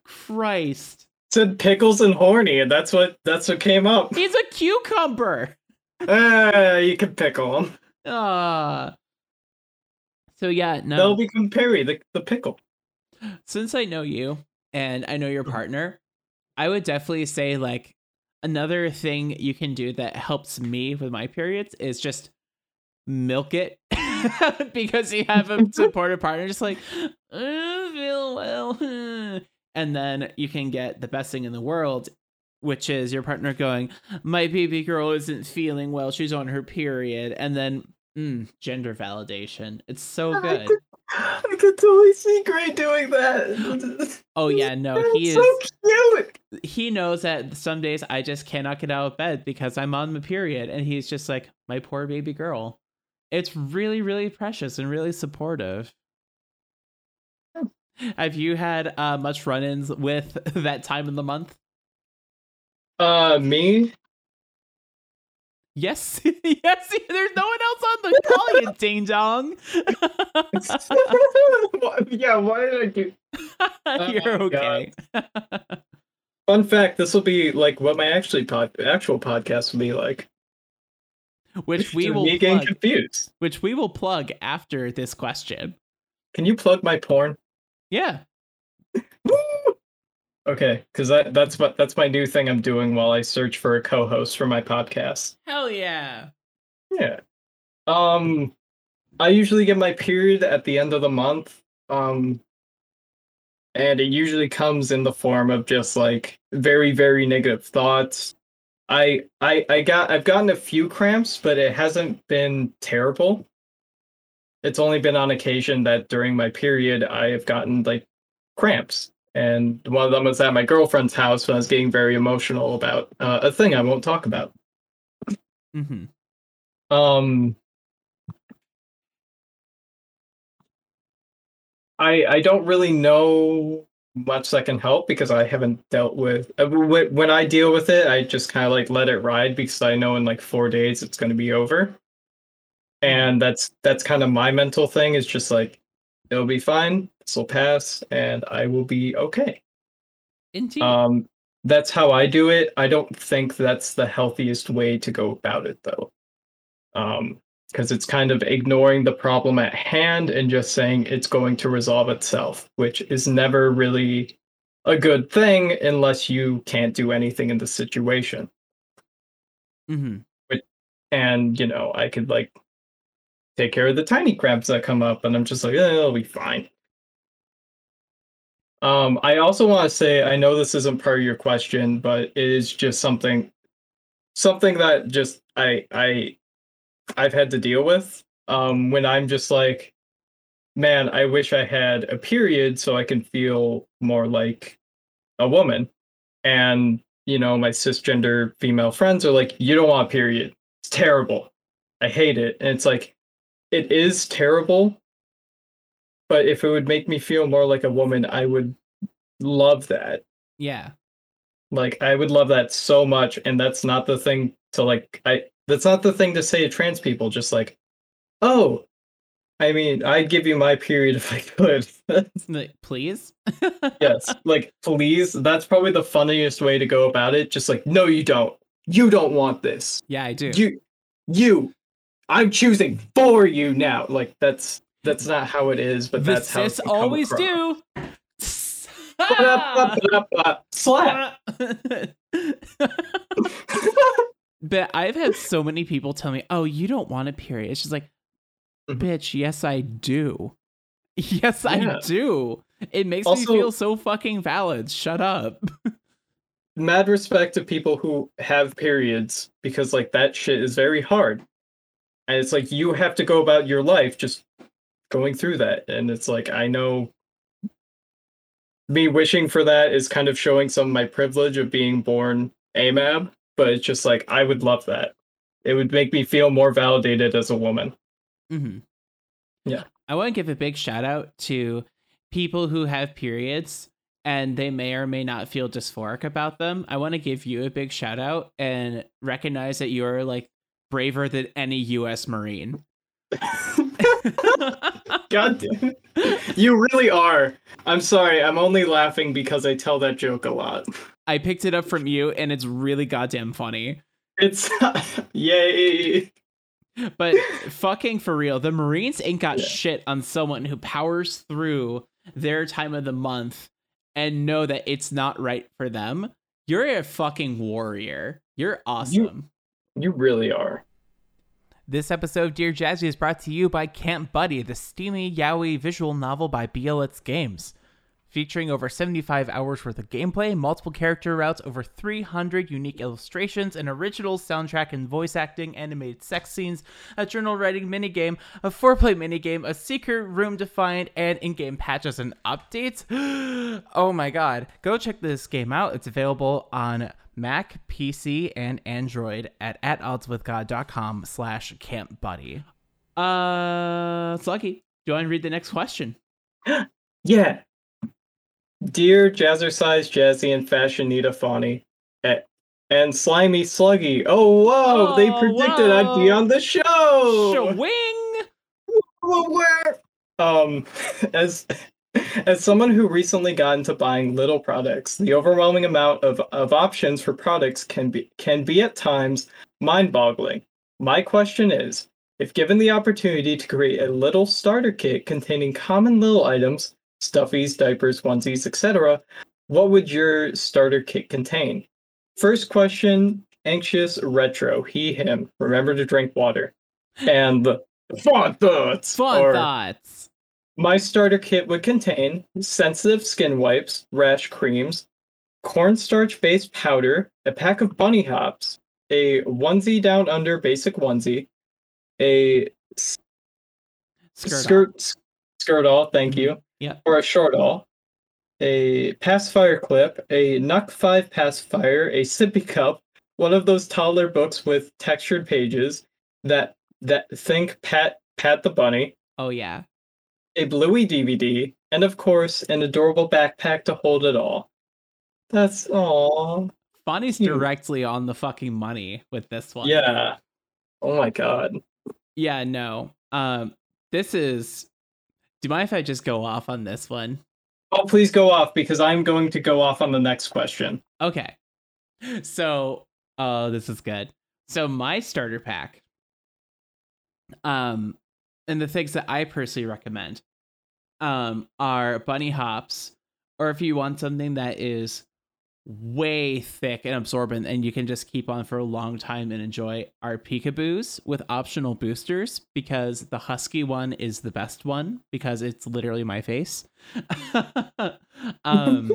Christ. Said pickles and horny, and that's what that's what came up. He's a cucumber. Ah, you can pickle him. Ah. so yeah, no. They'll become Perry, the, the pickle. Since I know you and I know your partner, I would definitely say like another thing you can do that helps me with my periods is just milk it *laughs* *laughs* because you have a supportive partner just like I feel well *laughs* and then you can get the best thing in the world which is your partner going my baby girl isn't feeling well she's on her period and then mm, gender validation it's so good I could totally see Gray doing that. oh yeah *laughs* no he is so cute. he knows that some days I just cannot get out of bed because I'm on my period, and he's just like my poor baby girl. It's really, really precious and really supportive. Have you had uh, much run-ins with *laughs* that time of the month? Uh, me? Yes, *laughs* yes. *laughs* There's no one else on the call, you ding dong. yeah, why did I do? You're Oh, okay. Fun fact: This will be like what my actually pod actual podcast will be like. *laughs* which we will me getting plug, confused. which we will plug after this question. Can you plug my porn? Yeah. *laughs* Okay, because that that's what that's my new thing I'm doing while I search for a co-host for my podcast. Hell yeah. Yeah. Um I usually get my period at the end of the month. Um and it usually comes in the form of just like very very negative thoughts. I I I got I've gotten a few cramps, but it hasn't been terrible. It's only been on occasion that during my period I have gotten like cramps. And one of them was at my girlfriend's house when I was getting very emotional about uh, a thing I won't talk about. hmm Um, I I don't really know much that can help because I haven't dealt with uh, when I deal with it. I just kind of like let it ride because I know in like four days it's going to be over, and that's that's kind of my mental thing. Is just like it'll be fine. This will pass, and I will be okay. Indeed. Um, that's how I do it. I don't think that's the healthiest way to go about it, though. Um, because it's kind of ignoring the problem at hand and just saying it's going to resolve itself, which is never really a good thing unless you can't do anything in the situation. hmm And, you know, I could like take care of the tiny crabs that come up, and I'm just like, eh, it'll be fine. Um, I also want to say, I know this isn't part of your question, but it is just something, something that just I I I've had to deal with. Um, when I'm just like, man, I wish I had a period so I can feel more like a woman. And you know, my cisgender female friends are like, you don't want a period. It's terrible. I hate it. And it's like, it is terrible. But if it would make me feel more like a woman, I would love that. Yeah. Like I would love that so much. And that's not the thing to like I that's not the thing to say to trans people, just like, oh, I mean, I'd give you my period if I could. *laughs* Like, please. yes. *laughs* Like, please. That's probably the funniest way to go about it. Just like, no, you don't. You don't want this. Yeah, I do. You you I'm choosing for you now. Like that's that's not how it is, but the that's how cis it can come always do. *laughs* Slap. But I've had so many people tell me, "Oh, you don't want a period." It's just like, Mhm. bitch, yes I do. *laughs* Yes, I do. It makes Also- me feel so fucking valid. Shut up. *laughs* Mad respect to people who have periods because like that shit is very hard. And it's like you have to go about your life just going through that. And it's like I know me wishing for that is kind of showing some of my privilege of being born AMAB, but it's just like I would love that. It would make me feel more validated as a woman. Mm-hmm. Yeah. I want to give a big shout out to people who have periods and they may or may not feel dysphoric about them. I want to give you a big shout out and recognize that you're like braver than any U.S. Marine. *laughs* *laughs* *laughs* God damn it. You really are. I'm sorry. I'm only laughing because I tell that joke a lot. I picked it up from you, and it's really goddamn funny. It's *laughs* yay. But fucking for real, the Marines ain't got Yeah. shit on someone who powers through their time of the month and know that it's not right for them. You're a fucking warrior. You're awesome. You really are. This episode of Dear Jazzy is brought to you by Camp Buddy, the steamy yaoi visual novel by BLits Games. Featuring over 75 hours worth of gameplay, multiple character routes, over 300 unique illustrations, an original soundtrack and voice acting, animated sex scenes, a journal writing minigame, a foreplay minigame, a secret room to find, and in game patches and updates. *gasps* oh my god. Go check this game out. It's available on Mac, PC, and Android at atoddswithgod.com slash campbuddy. Uh, Sluggy, do you want to read the next question? *gasps* Yeah. Dear Jazzercise Jazzy and Fashionita Fawny. And Slimy Sluggy. Oh, whoa. they Oh, predicted I'd be on the show. Swing! Um, *laughs* as as someone who recently got into buying little products, the overwhelming amount of, of options for products can be can be at times mind-boggling. My question is, if given the opportunity to create a little starter kit containing common little items, stuffies, diapers, onesies, etc., what would your starter kit contain? First question, anxious retro, he him. Remember to drink water. And fun thoughts. Fun thoughts. my starter kit would contain sensitive skin wipes, rash creams, cornstarch based powder, a pack of bunny hops, a onesie down under basic onesie, a s- Skirt. skirt skirt all, thank mm-hmm. you. Yeah. Or a short all. A pacifier clip, a NUK 5 pacifier, a sippy cup, one of those toddler books with textured pages that that think Pat Pat the bunny, Oh, yeah. a Bluey DVD, and of course, an adorable backpack to hold it all. That's all. Fawny's directly on the fucking money with this one. Yeah. Oh my god. Yeah, no. Um, this is. Do you mind if I just go off on this one? Oh, please go off because I'm going to go off on the next question. Okay. So, oh, this is good. So my starter pack, um, and the things that I personally recommend, um, are bunny hops, or if you want something that is way thick and absorbent and you can just keep on for a long time and enjoy are peekaboos with optional boosters because the husky one is the best one because it's literally my face. *laughs* Um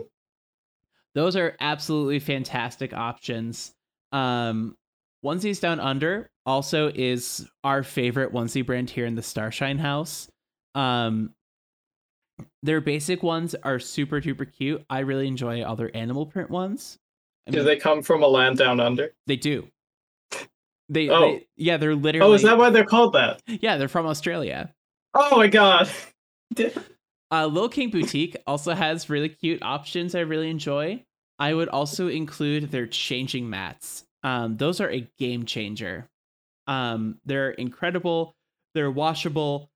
*laughs* those are absolutely fantastic options. Um onesies down under also is our favorite onesie brand here in the starshine house. Um their basic ones are super duper cute. I really enjoy all their animal print ones. I Do mean, they come from a land down under? they do. They, Oh. they- yeah, they're literally Oh, is that why they're called that? yeah, they're from Australia. Oh my god. *laughs* Uh, Lil King Boutique also has really cute options I really enjoy. I would also include their changing mats. Um, those are a game changer. Um, they're incredible. They're washable.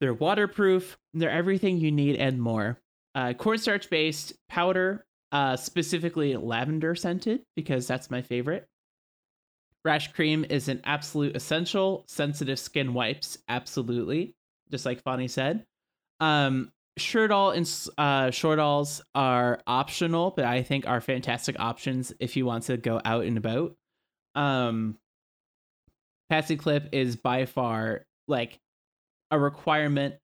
They're waterproof. They're everything you need and more. Uh, cornstarch based powder, uh, specifically lavender scented because that's my favorite. Rash cream is an absolute essential. Sensitive skin wipes, absolutely, just like Fawny said. Um, Shirtall and uh, are optional, but I think are fantastic options if you want to go out and about. Um, Passy Clip is by far like a requirement,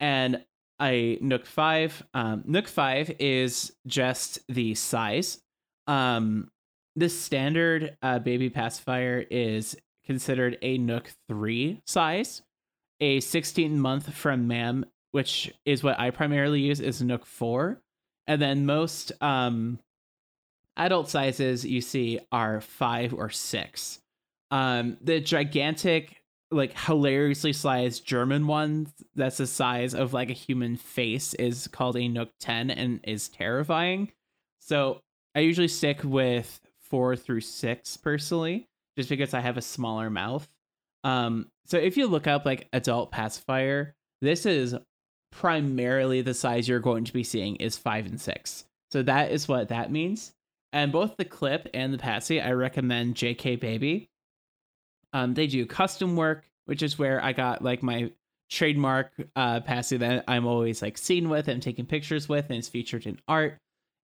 and a NUK Five. Um, NUK Five is just the size. Um, this standard uh, baby pacifier is considered a NUK Three size. A 16 month from MAM which is what I primarily use, is NUK 4. And then most um, adult sizes you see are 5 or 6. Um, the gigantic, like hilariously sized German one that's the size of like a human face is called a NUK 10 and is terrifying. So I usually stick with 4 through 6 personally, just because I have a smaller mouth. Um, so if you look up like adult pacifier, this is primarily the size you're going to be seeing is five and six. So that is what that means. And both the clip and the passy, I recommend JK Baby. Um, they do custom work, which is where I got like my trademark uh passy that I'm always like seen with and taking pictures with, and it's featured in art.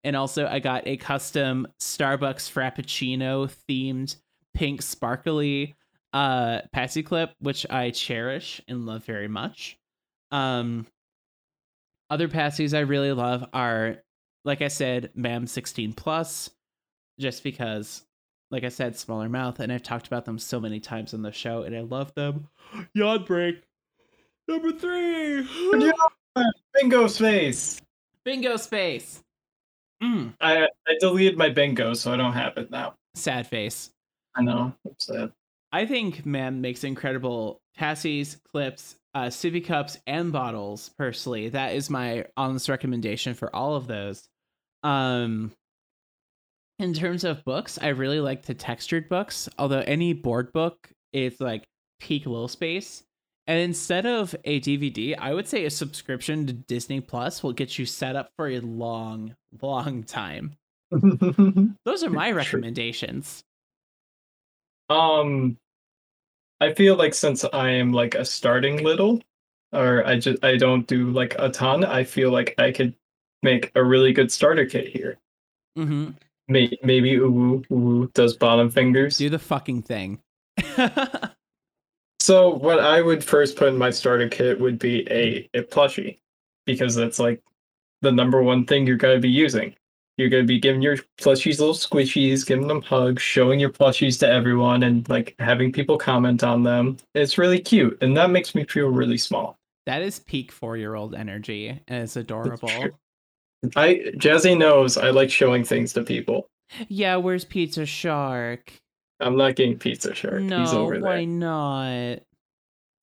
And also, I got a custom Starbucks Frappuccino themed pink sparkly uh passy clip, which I cherish and love very much. Um, other passies I really love are, like I said, MAM 16 plus, just because, like I said, smaller mouth, and I've talked about them so many times on the show, and I love them. *gasps* Yawn break. Number three. Bingo space. Bingo space. Mm, I I deleted my bingo, so I don't have it now. sad face. I know. I'm sad. I think MAM makes incredible passies, clips, uh, sippy cups, and bottles. Personally, that is my honest recommendation for all of those. Um, in terms of books, I really like the textured books. Although any board book is like peak little space, and instead of a DVD, I would say a subscription to Disney Plus will get you set up for a long, long time. *laughs* Those are my recommendations. Um, I feel like since I am like a starting little, or I just I don't do like a ton, I feel like I could make a really good starter kit here. hmm May- Maybe Uwu Uwu does bottom fingers. Do the fucking thing. *laughs* So what I would first put in my starter kit would be a, a plushie, because that's like the number one thing you're gonna be using. You're gonna be giving your plushies little squishies, giving them hugs, showing your plushies to everyone, and like having people comment on them. It's really cute, and that makes me feel really small. That is peak four year old energy, and it's adorable. I Jazzy knows I like showing things to people. Yeah, where's Pizza Shark? I'm not getting Pizza Shark. He's No, over why not?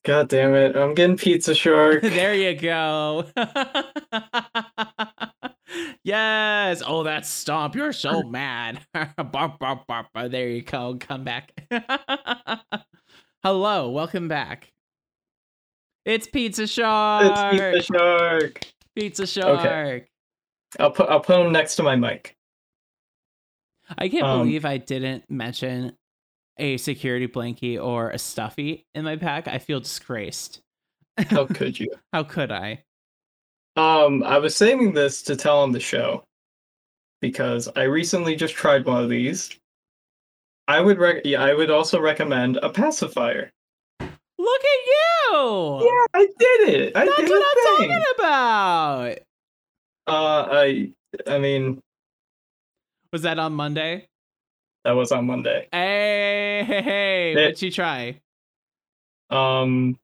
God damn it! I'm getting Pizza Shark. *laughs* there you go. *laughs* yes. Oh, that stomp. You're so *laughs* mad. bark. Oh, there you go. Come back. Hello. Welcome back. It's Pizza Shark. it's Pizza Shark. Pizza Shark. I'll put I'll put him next to my mic. I can't Um, believe I didn't mention a security blankie or a stuffy in my pack. I feel disgraced. How *laughs* could you? How could I? Um, I was saving this to tell on the show because I recently just tried one of these. I would rec- yeah, I would also recommend a pacifier. Look at you! Yeah, I did it. I That's did what I'm thing. talking about. Uh, I I mean Was that on Monday? that was on Monday. Hey, hey, hey! It- What'd you try? Um,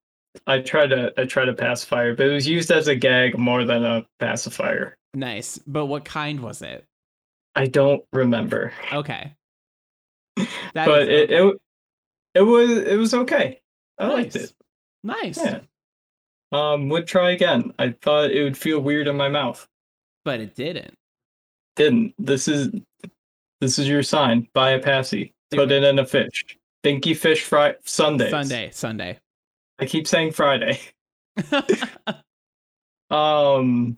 I tried to I tried a pacifier, but it was used as a gag more than a pacifier. Nice, but what kind was it? I don't remember, Okay, *laughs* That but it, it it was it was okay. I liked it. nice, Yeah. Um, would try again. I thought it would feel weird in my mouth. But it didn't. Didn't. This is this is your sign. Buy a passy. Do Put it. in a fish. Binky fish fry Sunday. Sunday, Sunday. I keep saying Friday. *laughs* Um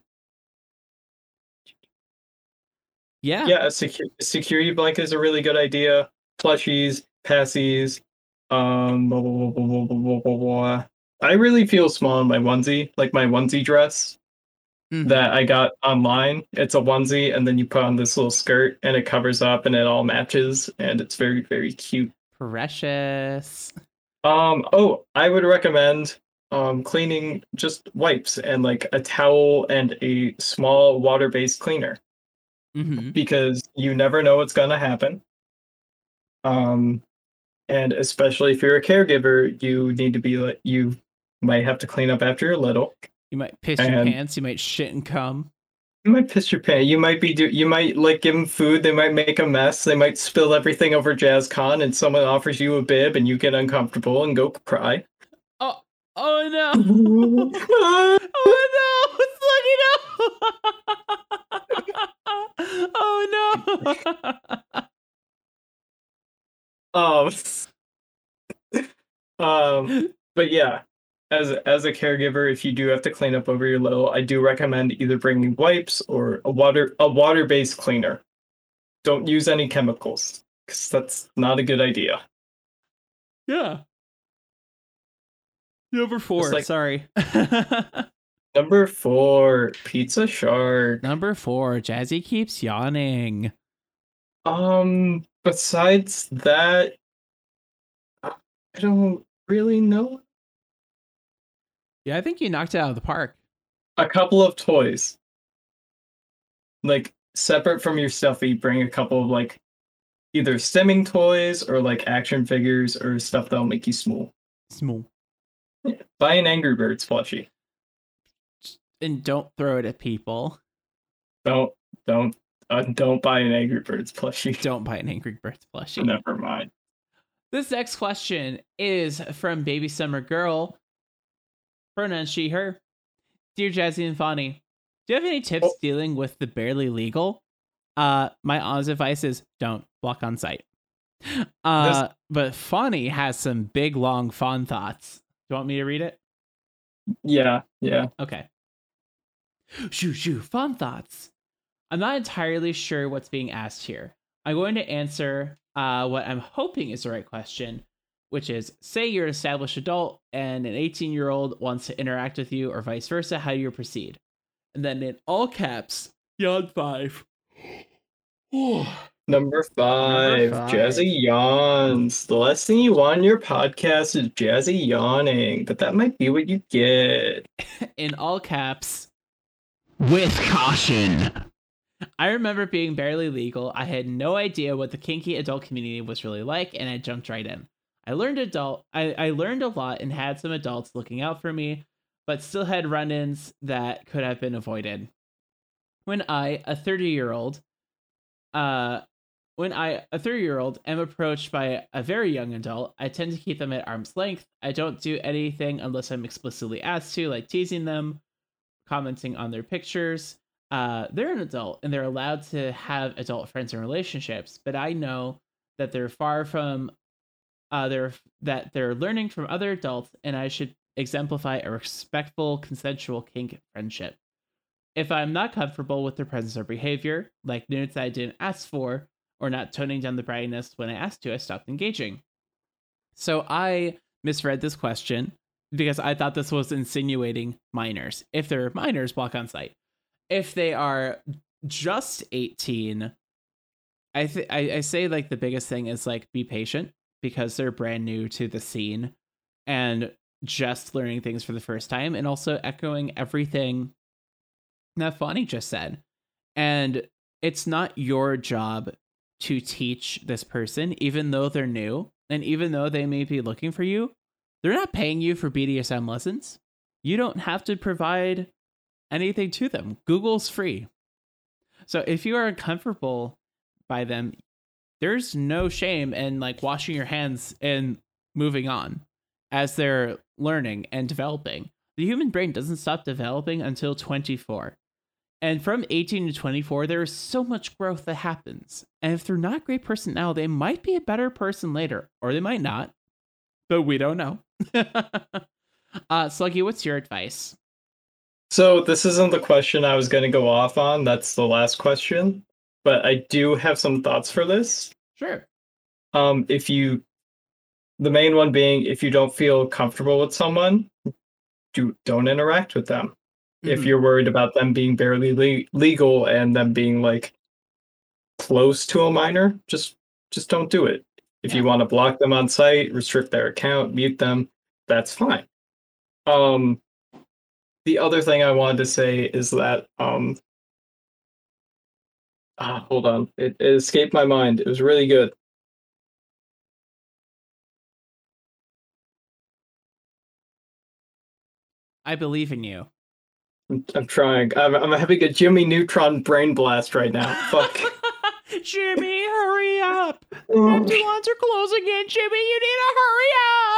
yeah, yeah, a secu- security blanket is a really good idea. Plushies, passies, um blah, blah, blah, blah, blah, blah, blah, blah. I really feel small in my onesie, like my onesie dress. Mhm. that I got online. It's a onesie, and then you put on this little skirt, and it covers up, and it all matches, and it's very, very cute. precious. Um. Oh, I would recommend um cleaning just wipes and like a towel and a small water-based cleaner hmm because you never know what's gonna happen. Um, and especially if you're a caregiver, you need to be like you might have to clean up after you're little. You might piss your pants. You might shit and cum. You might piss your pants. You might be do. You might like give them food. They might make a mess. They might spill everything over Jazz Con, and someone offers you a bib, and you get uncomfortable and go cry. Oh, oh no! oh *laughs* Oh no! It's Lucky no! *laughs* oh no! Um, *laughs* Um, but yeah, as as a caregiver, if you do have to clean up over your little, I do recommend either bringing wipes or a water a water based cleaner. Don't use any chemicals because that's not a good idea. Yeah. Number four. like- sorry. *laughs* Number four, Pizza Shark. Number four. Jazzy keeps yawning. Um, besides that, I I don't really know. Yeah, I think you knocked it out of the park. A couple of toys, like separate from your stuffy, bring a couple of like either stimming toys or like action figures or stuff that'll make you small. Small. Yeah. Buy an Angry Birds plushie. And don't throw it at people. Don't don't uh, don't buy an Angry Birds plushie. *laughs* Don't buy an Angry Birds plushie. Never mind. This next question is from Baby Summer Girl. Pronoun she, her. Dear Jazzy and Fawny, do you have any tips Oh. dealing with the barely legal? Uh, my honest advice is don't walk on sight. Uh, but Fawny has some big, long, fun thoughts. Do you want me to read it? Yeah, yeah. Okay. Shoo shoo, fun thoughts. I'm not entirely sure what's being asked here. I'm going to answer uh, what I'm hoping is the right question, which is say you're an established adult and an 18 year old wants to interact with you, or vice versa, how do you proceed? And then in all caps, yawn five. *sighs* Number five, five. Jazzy yawns. The last thing you want in your podcast is Jazzy yawning, but that might be what you get. *laughs* in all caps, With caution. I remember being barely legal. I had no idea what the kinky adult community was really like, and I jumped right in. I learned adult I, I learned a lot and had some adults looking out for me, but still had run-ins that could have been avoided. When I, a 30-year-old, uh when I, a 30 year old, am approached by a very young adult, I tend to keep them at arm's length. I don't do anything unless I'm explicitly asked to, like teasing them, commenting on their pictures, uh, they're an adult and they're allowed to have adult friends and relationships, but I know that they're far from uh, that they're learning from other adults, and I should exemplify a respectful, consensual kink friendship. If I'm not comfortable with their presence or behavior, like nudes I didn't ask for, or not toning down the brightness when I asked to, I stopped engaging. So I misread this question because I thought this was insinuating minors. If they're minors, walk on sight if they are just 18 i think I, I say like the biggest thing is like be patient because they're brand new to the scene and just learning things for the first time and also echoing everything that Fawny just said and it's not your job to teach this person even though they're new and even though they may be looking for you they're not paying you for bdsm lessons you don't have to provide anything to them. Google's free. So if you are uncomfortable by them, there's no shame in like washing your hands and moving on as they're learning and developing. The human brain doesn't stop developing until 24. And from 18 to 24, there is so much growth that happens. And if they're not a great person now, they might be a better person later, or they might not. But we don't know. *laughs* uh, Sluggy, what's your advice? So this isn't the question I was going to go off on. That's the last question, but I do have some thoughts for this. Sure. Um, if you, the main one being, if you don't feel comfortable with someone, do don't interact with them. If Mhm. you're worried about them being barely le- legal and them being like close to a minor, just just don't do it. If you want to block them on sight, restrict their account, mute them, that's fine. Um, the other thing I wanted to say is that um, ah, hold on, it, it escaped my mind. It was really good. I believe in you. I'm, I'm trying. I'm, I'm having a Jimmy Neutron brain blast right now. Fuck. *laughs* Jimmy, hurry up! Empty ones are closing in. Jimmy, you need to hurry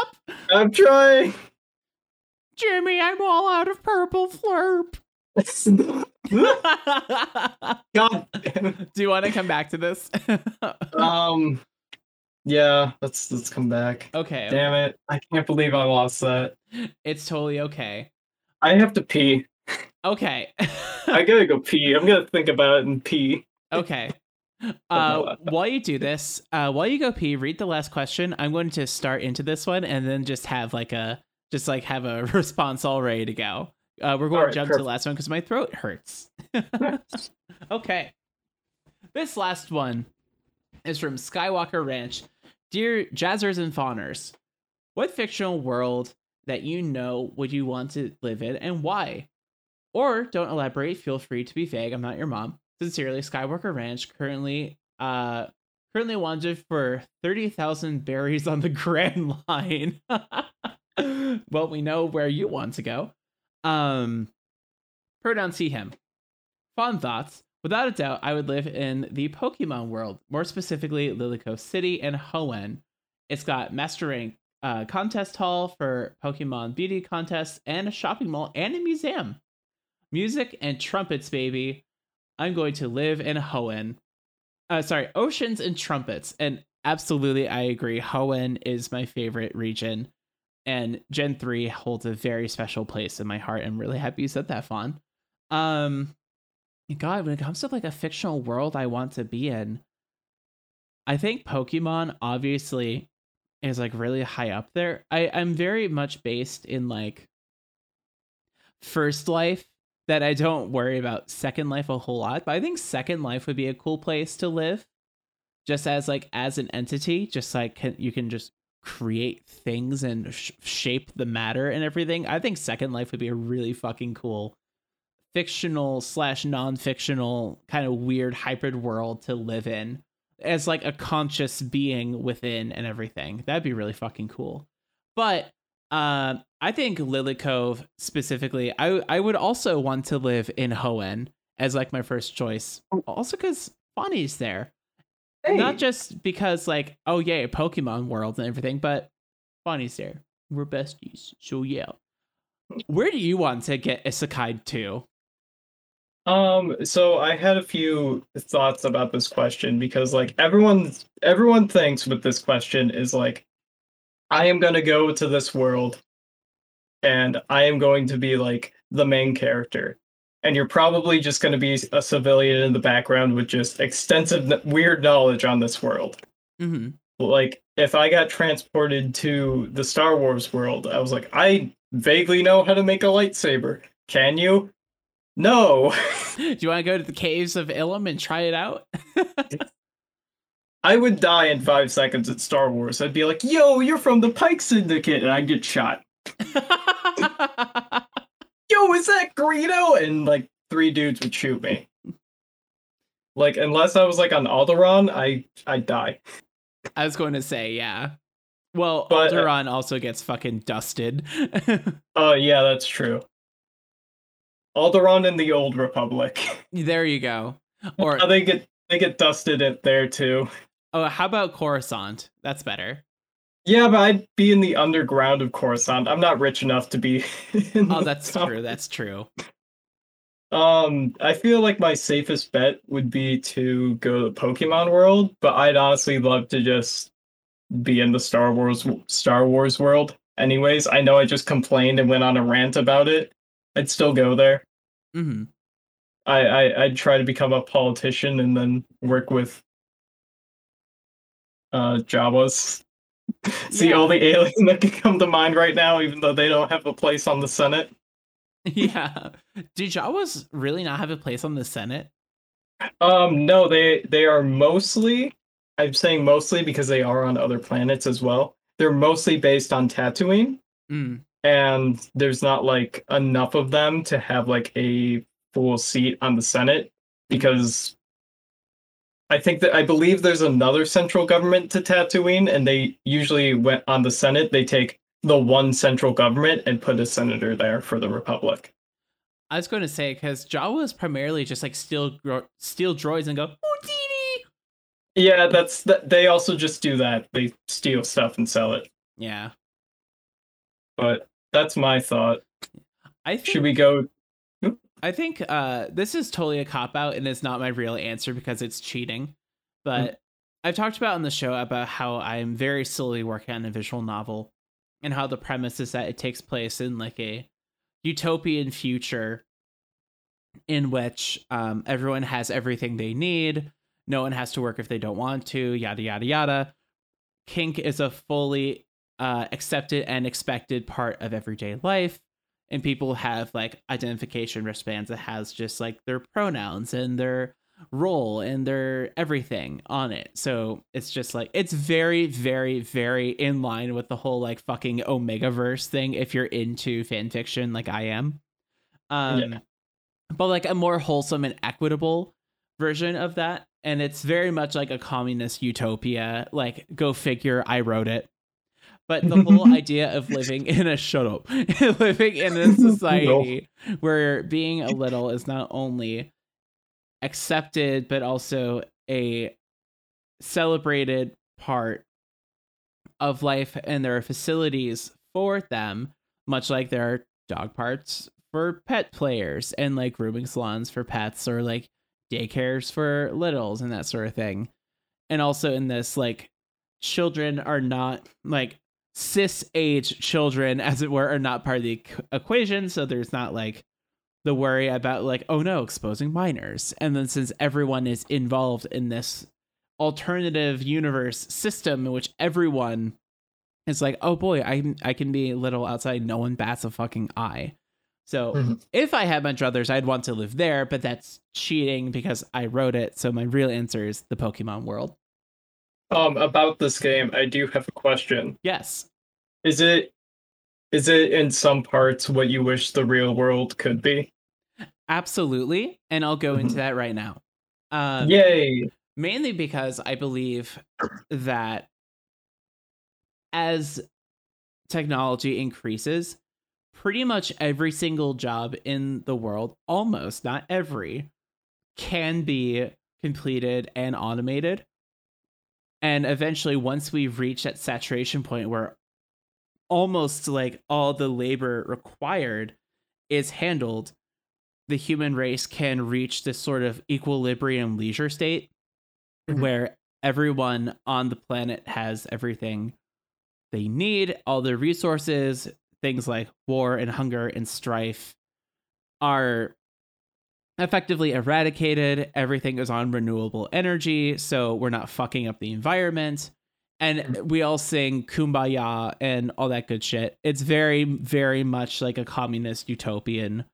up! I'm trying. Jimmy, I'm all out of purple flurp. *laughs* *laughs* God. Do you want to come back to this? *laughs* Um, Yeah, let's let's come back. Okay. Damn it! I can't believe I lost that. It's totally okay. I have to pee. Okay. I *laughs* gotta go pee. I'm gonna think about it and pee. okay. Uh, while you do this, uh, while you go pee, read the last question. I'm going to start into this one and then just have like a just like have a response all ready to go. Uh, we're going Alright, to jump to the last one because my throat hurts. *laughs* okay. This last one is from Skywalker Ranch. Dear Jazzers and Fawners, what fictional world that you know would you want to live in and why? Or don't elaborate, feel free to be vague. I'm not your mom. Sincerely, Skywalker Ranch currently uh currently wanted for 30,000 berries on the *laughs* Grand Line. *laughs* well, we know where you want to go. Um pronoun see him. Fun thoughts. Without a doubt, I would live in the Pokemon world, more specifically Lilycove City and Hoenn. It's got Master Rank uh, contest hall for Pokemon beauty contests and a shopping mall and a museum. Music and trumpets, baby. I'm going to live in Hoenn. Uh, sorry, oceans and trumpets. And absolutely, I agree. Hoenn is my favorite region. And Gen 3 holds a very special place in my heart. I'm really happy you said that, Fawn. Um, God, when it comes to like a fictional world I want to be in, I think Pokemon obviously is like really high up there. I, I'm very much based in like first life that I don't worry about second life a whole lot, but I think second life would be a cool place to live. Just as like as an entity, just like can, you can just create things and sh- shape the matter and everything. I think second life would be a really fucking cool fictional slash non-fictional kind of weird hybrid world to live in as like a conscious being within and everything. That'd be really fucking cool. But um, I think Lilycove specifically, I I would also want to live in Hoenn as like my first choice. Also because Bonnie's there. Not just because like, oh yeah, Pokemon world and everything, but Bonnie's there. We're besties. So yeah. Where do you want to get isekai to? Um, so I had a few thoughts about this question because like everyone everyone thinks with this question is like I am going to go to this world and I am going to be like the main character. And you're probably just going to be a civilian in the background with just extensive weird knowledge on this world. Mm-hmm. Like if I got transported to the Star Wars world, I was like I vaguely know how to make a lightsaber. Can you? No. *laughs* Do you want to go to the caves of Ilum and try it out? *laughs* I would die in five seconds at Star Wars. I'd be like, yo, you're from the Pyke Syndicate, and I'd get shot. *laughs* Yo, is that Greedo? And like three dudes would shoot me. Like, unless I was like on Alderaan, I I'd die. I was going to say, yeah. Well, But, uh, Alderaan also gets fucking dusted. *laughs* Oh yeah, that's true. Alderaan in the Old Republic. *laughs* there you go. Or Oh, they get they get dusted in there too. oh, how about Coruscant? That's better. Yeah, but I'd be in the underground of Coruscant. I'm not rich enough to be. *laughs* Oh, that's top. true. That's true. Um, I feel like my safest bet would be to go to the Pokemon World, but I'd honestly love to just be in the Star Wars Star Wars world. Anyways, I know I just complained and went on a rant about it. I'd still go there. hmm I, I I'd try to become a politician and then work with uh Jawas. *laughs* See Yeah. all the aliens that can come to mind right now, even though they don't have a place on the Senate. *laughs* Yeah. Do Jawas really not have a place on the Senate? Um, no, they they are mostly. I'm saying mostly because they are on other planets as well. They're mostly based on Tatooine, Mm. and there's not like enough of them to have like a full seat on the Senate because I think that I believe there's another central government to Tatooine, and they usually went on the Senate. They take the one central government and put a senator there for the Republic. I was going to say because Jawas primarily just like steal gro- steal droids and go Houdini. Yeah, that's that. They also just do that. They steal stuff and sell it. Yeah, But that's my thought. I think Should we go? I think uh, this is totally a cop out and it's not my real answer because it's cheating. But I've talked about on the show about how I'm very slowly working on a visual novel and how the premise is that it takes place in like a utopian future in which um, everyone has everything they need. No one has to work if they don't want to, yada, yada, yada. Kink is a fully uh, accepted and expected part of everyday life. And people have like identification wristbands that has just like their pronouns and their role and their everything on it. So it's just like it's very, very, very in line with the whole like fucking Omega verse thing if you're into fan fiction like I am. Um Yeah. but like a more wholesome and equitable version of that. And it's very much like a communist utopia. Like, go figure, I wrote it. But the whole *laughs* idea of living in a shut up, *laughs* living in a *laughs* society where being a little is not only accepted, but also a celebrated part of life, and there are facilities for them, much like there are dog parts for pet players and like grooming salons for pets or like daycares for littles and that sort of thing. And also in this, like, children are not like cis age children, as it were, are not part of the equ- equation. So there's not like the worry about like, oh no, exposing minors. And then since everyone is involved in this alternative universe system in which everyone is like, oh boy, I I can be a little outside, no one bats a fucking eye. So Mhm. if I had my druthers, I'd want to live there, but that's cheating because I wrote it. So my real answer is the Pokemon world. Um, about this game, I do have a question. Yes. Is it is it in some parts what you wish the real world could be? Absolutely. And I'll go into Mhm. that right now. Um, Yay! mainly because I believe that as technology increases, pretty much every single job in the world, almost not every, can be completed and automated. And eventually, once we reach that saturation point where almost like all the labor required is handled, the human race can reach this sort of equilibrium leisure state Mhm. where everyone on the planet has everything they need, all the resources, things like war and hunger and strife are effectively eradicated. Everything is on renewable energy, so we're not fucking up the environment. And we all sing kumbaya and all that good shit. It's very, very much like a communist utopian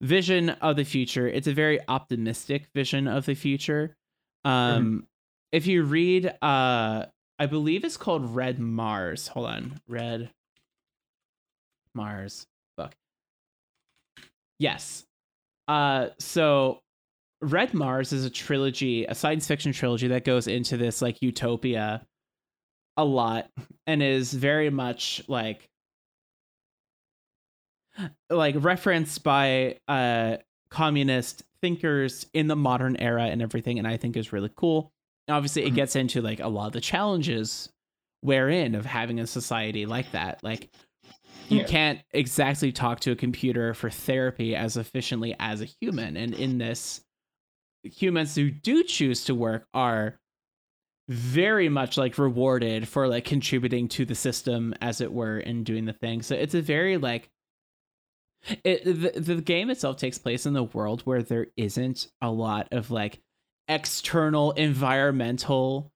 vision of the future. It's a very optimistic vision of the future. Um, if you read, uh, I believe it's called Red Mars. Hold on, Red Mars. Fuck. Yes. Uh, so Red Mars is a trilogy, a science fiction trilogy that goes into this like utopia a lot and is very much like like referenced by uh communist thinkers in the modern era and everything and I think is really cool. Obviously it Mhm. gets into like a lot of the challenges wherein of having a society like that. Like you Yeah. can't exactly talk to a computer for therapy as efficiently as a human and in this humans who do choose to work are very much like rewarded for like contributing to the system as it were and doing the thing so it's a very like it the, the game itself takes place in the world where there isn't a lot of like external environmental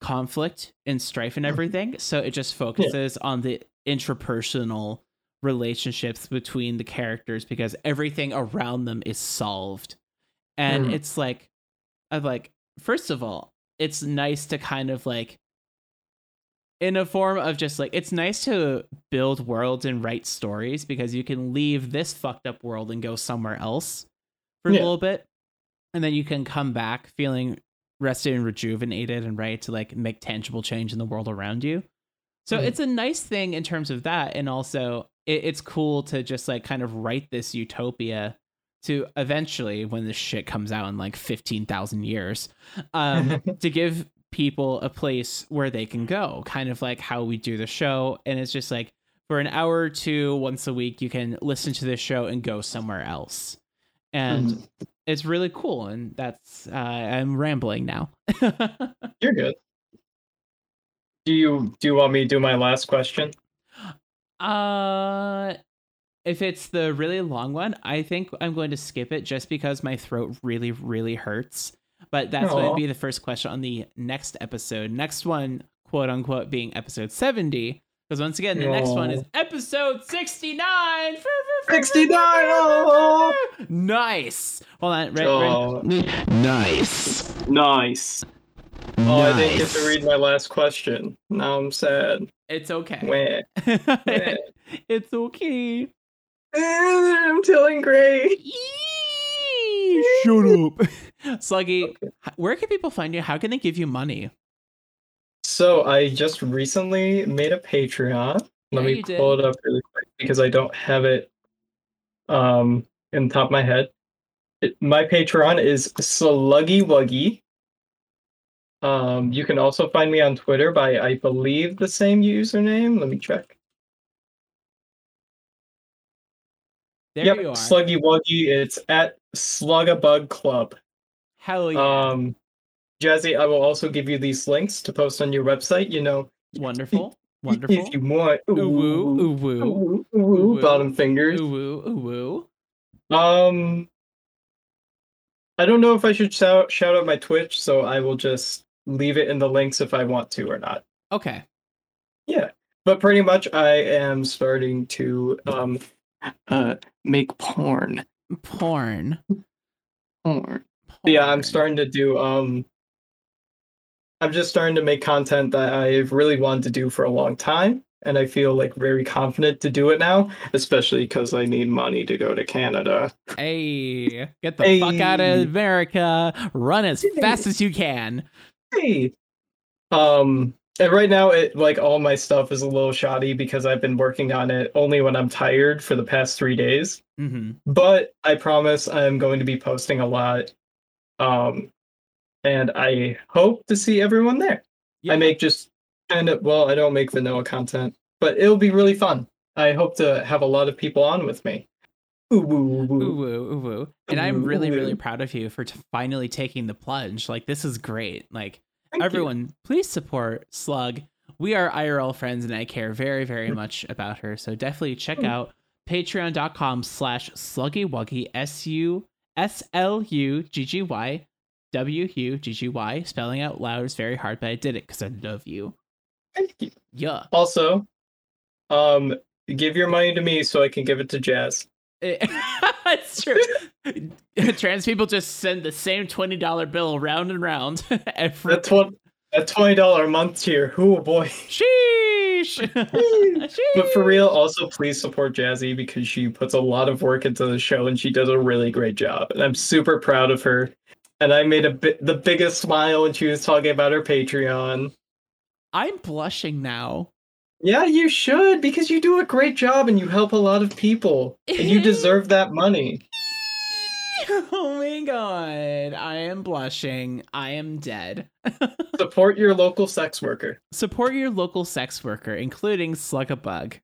conflict and strife and Mhm. everything so it just focuses on the intrapersonal relationships between the characters because everything around them is solved. And Mhm. it's like i've like first of all it's nice to kind of like in a form of just like it's nice to build worlds and write stories because you can leave this fucked up world and go somewhere else for a little bit. And then you can come back feeling rested and rejuvenated and ready to like make tangible change in the world around you so Mhm. it's a nice thing in terms of that and also it, it's cool to just like kind of write this utopia to eventually when this shit comes out in like 15,000 years um *laughs* to give people a place where they can go kind of like how we do the show and it's just like for an hour or two once a week you can listen to this show and go somewhere else and it's really cool and that's uh, i'm rambling now *laughs* You're good. Do you do you want me to do my last question? Uh, if it's the really long one, I think I'm going to skip it just because my throat really, really hurts. But that's going to be the first question on the next episode. Next one, quote unquote, being episode 70. Because once again, the next one is episode 69. 69. Oh, Nice. Hold on. Red, red. oh, Nice. nice. Oh, I didn't get to read my last question. Now I'm sad. It's okay. Wah, wah. *laughs* it's okay. I'm telling Gray. Eee, Shut up. *laughs* Sluggy, h- where can people find you? How can they give you money? So I just recently made a Patreon. Yeah, Let me you did. pull it up really quick because I don't have it um in the top of my head. It, my Patreon is Sluggy Wuggy. Um, you can also find me on Twitter by I believe the same username. Let me check. There yep, you are. Sluggy Wuggy. It's at Slugabug Club. Hell yeah. Um, Jazzy, I will also give you these links to post on your website. You know, Wonderful. *laughs* Wonderful. If you want. Ooh woo. Ooh woo. Ooh, ooh, Ooh, bottom fingers. Ooh woo. Ooh. Um, I don't know if I should shout shout out my Twitch, so I will just leave it in the links if I want to or not. Okay. Yeah, but pretty much I am starting to um uh make porn. Porn. Porn. Yeah, I'm starting to do um. I'm just starting to make content that I've really wanted to do for a long time, and I feel like very confident to do it now, especially because I need money to go to Canada. Hey, get the fuck out of America. Run as fast as you can. Hey. Um and right now it like all my stuff is a little shoddy because I've been working on it only when I'm tired for the past 3 days. hmm But I promise I'm going to be posting a lot. Um and I hope to see everyone there. Yeah. I make just kind of well, I don't make vanilla content, but it'll be really fun. I hope to have a lot of people on with me. Ooh, woo, woo, Ooh woo. woo, ooh. And I'm really, really proud of you for t- finally taking the plunge. Like, this is great. Like, Thank you. everyone, please support Slug. We are IRL friends, and I care very, very much about her. So definitely check Mm. out patreon.com slash sluggywuggy, S-U-S-L-U-G-G-Y, W-U-G-G-Y. Spelling out loud is very hard, but I did it because I love you. Thank you. Yeah. Also, um give your money to me so I can give it to Jazz. *laughs* it's true. *laughs* Trans people just send the same $20 bill round and round *laughs* every That's what a twenty dollar a month tier. Oh boy. Sheesh. But for real, also please support Jazzy because she puts a lot of work into the show and she does a really great job. And I'm super proud of her. And I made a bit the biggest smile when she was talking about her Patreon. I'm blushing now. Yeah, you should because you do a great job and you help a lot of people. And you deserve that money. *laughs* Oh my god. I am blushing. I am dead. *laughs* Support your local sex worker, Support your local sex worker, including Slugabug.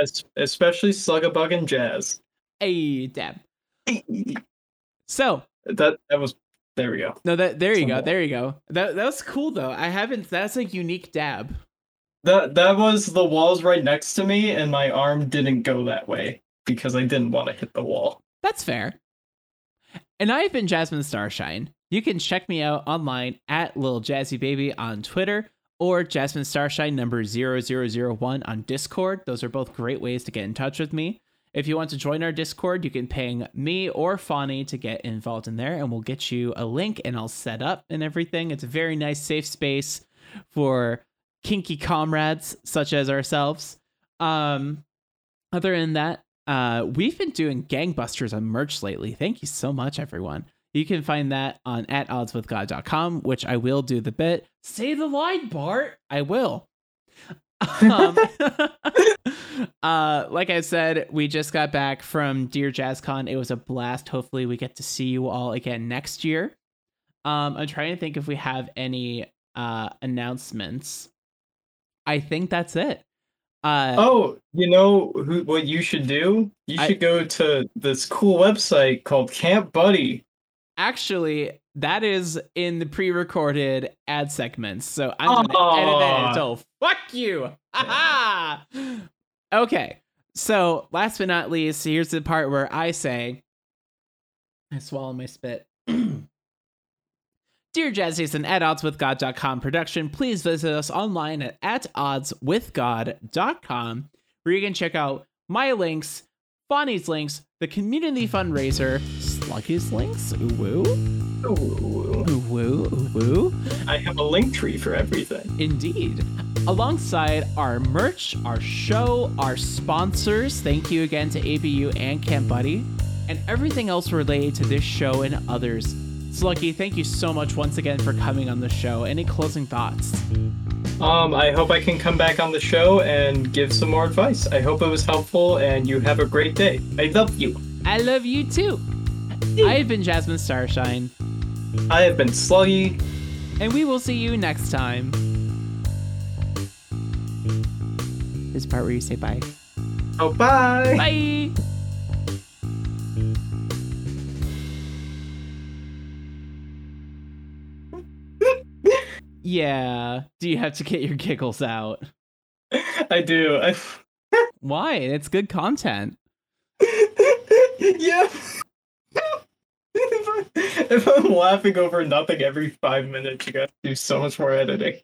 es- especially Slugabug and Jazz. Hey, Deb. *laughs* So, That that was there we go. no, that there you go. There you go. That that was cool though. I haven't. That's a unique dab. That that was the walls right next to me, and my arm didn't go that way because I didn't want to hit the wall. That's fair. And I've been Jasmine Starshine. You can check me out online at Lil Jazzy Baby on Twitter or Jasmine Starshine number 0001 on Discord. Those are both great ways to get in touch with me. If you want to join our Discord, you can ping me or Fawny to get involved in there, and we'll get you a link and I'll set up and everything. It's a very nice, safe space for kinky comrades such as ourselves. Um, other than that, uh, we've been doing gangbusters on merch lately. Thank you so much, everyone. You can find that on at oddswithgod.com, which I will do the bit. Say the line, Bart. I will. um, *laughs* uh, like I said, we just got back from Dear JazzCon. It was a blast. Hopefully, we get to see you all again next year. Um, I'm trying to think if we have any uh announcements. I think that's it. Uh, Oh, you know who, what you should do? You I- should go to this cool website called Camp Buddy. actually that is in the pre-recorded ad segments. So I'm gonna edit that. So fuck you. Aha! okay. So last but not least, here's the part where I say, I swallow my spit. *clears throat* Dear Jazzy is an at odds with God.com production. Please visit us online at at odds with God.com where you can check out my links, Bonnie's links, the community fundraiser, Sluggy's links, ooh woo, Ooh, ooh woo, ooh woo. I have a link tree for everything. Indeed. Alongside our merch, our show, our sponsors, thank you again to ABU and Camp Buddy, and everything else related to this show and others. Sluggy, thank you so much once again for coming on the show. Any closing thoughts? Um, I hope I can come back on the show and give some more advice. I hope it was helpful and you have a great day. I love you. I love you too. I've been Jasmine Starshine, I have been Sluggy. and we will see you next time. This part where you say bye. Oh, bye. Bye. Yeah. Do you have to get your giggles out? *laughs* I do. I... *laughs* Why? It's good content. yeah. *laughs* if, I, I'm laughing over nothing every five minutes, you gotta do so much more editing.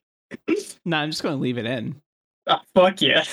No, I'm just going to leave it in. Ah, fuck yeah.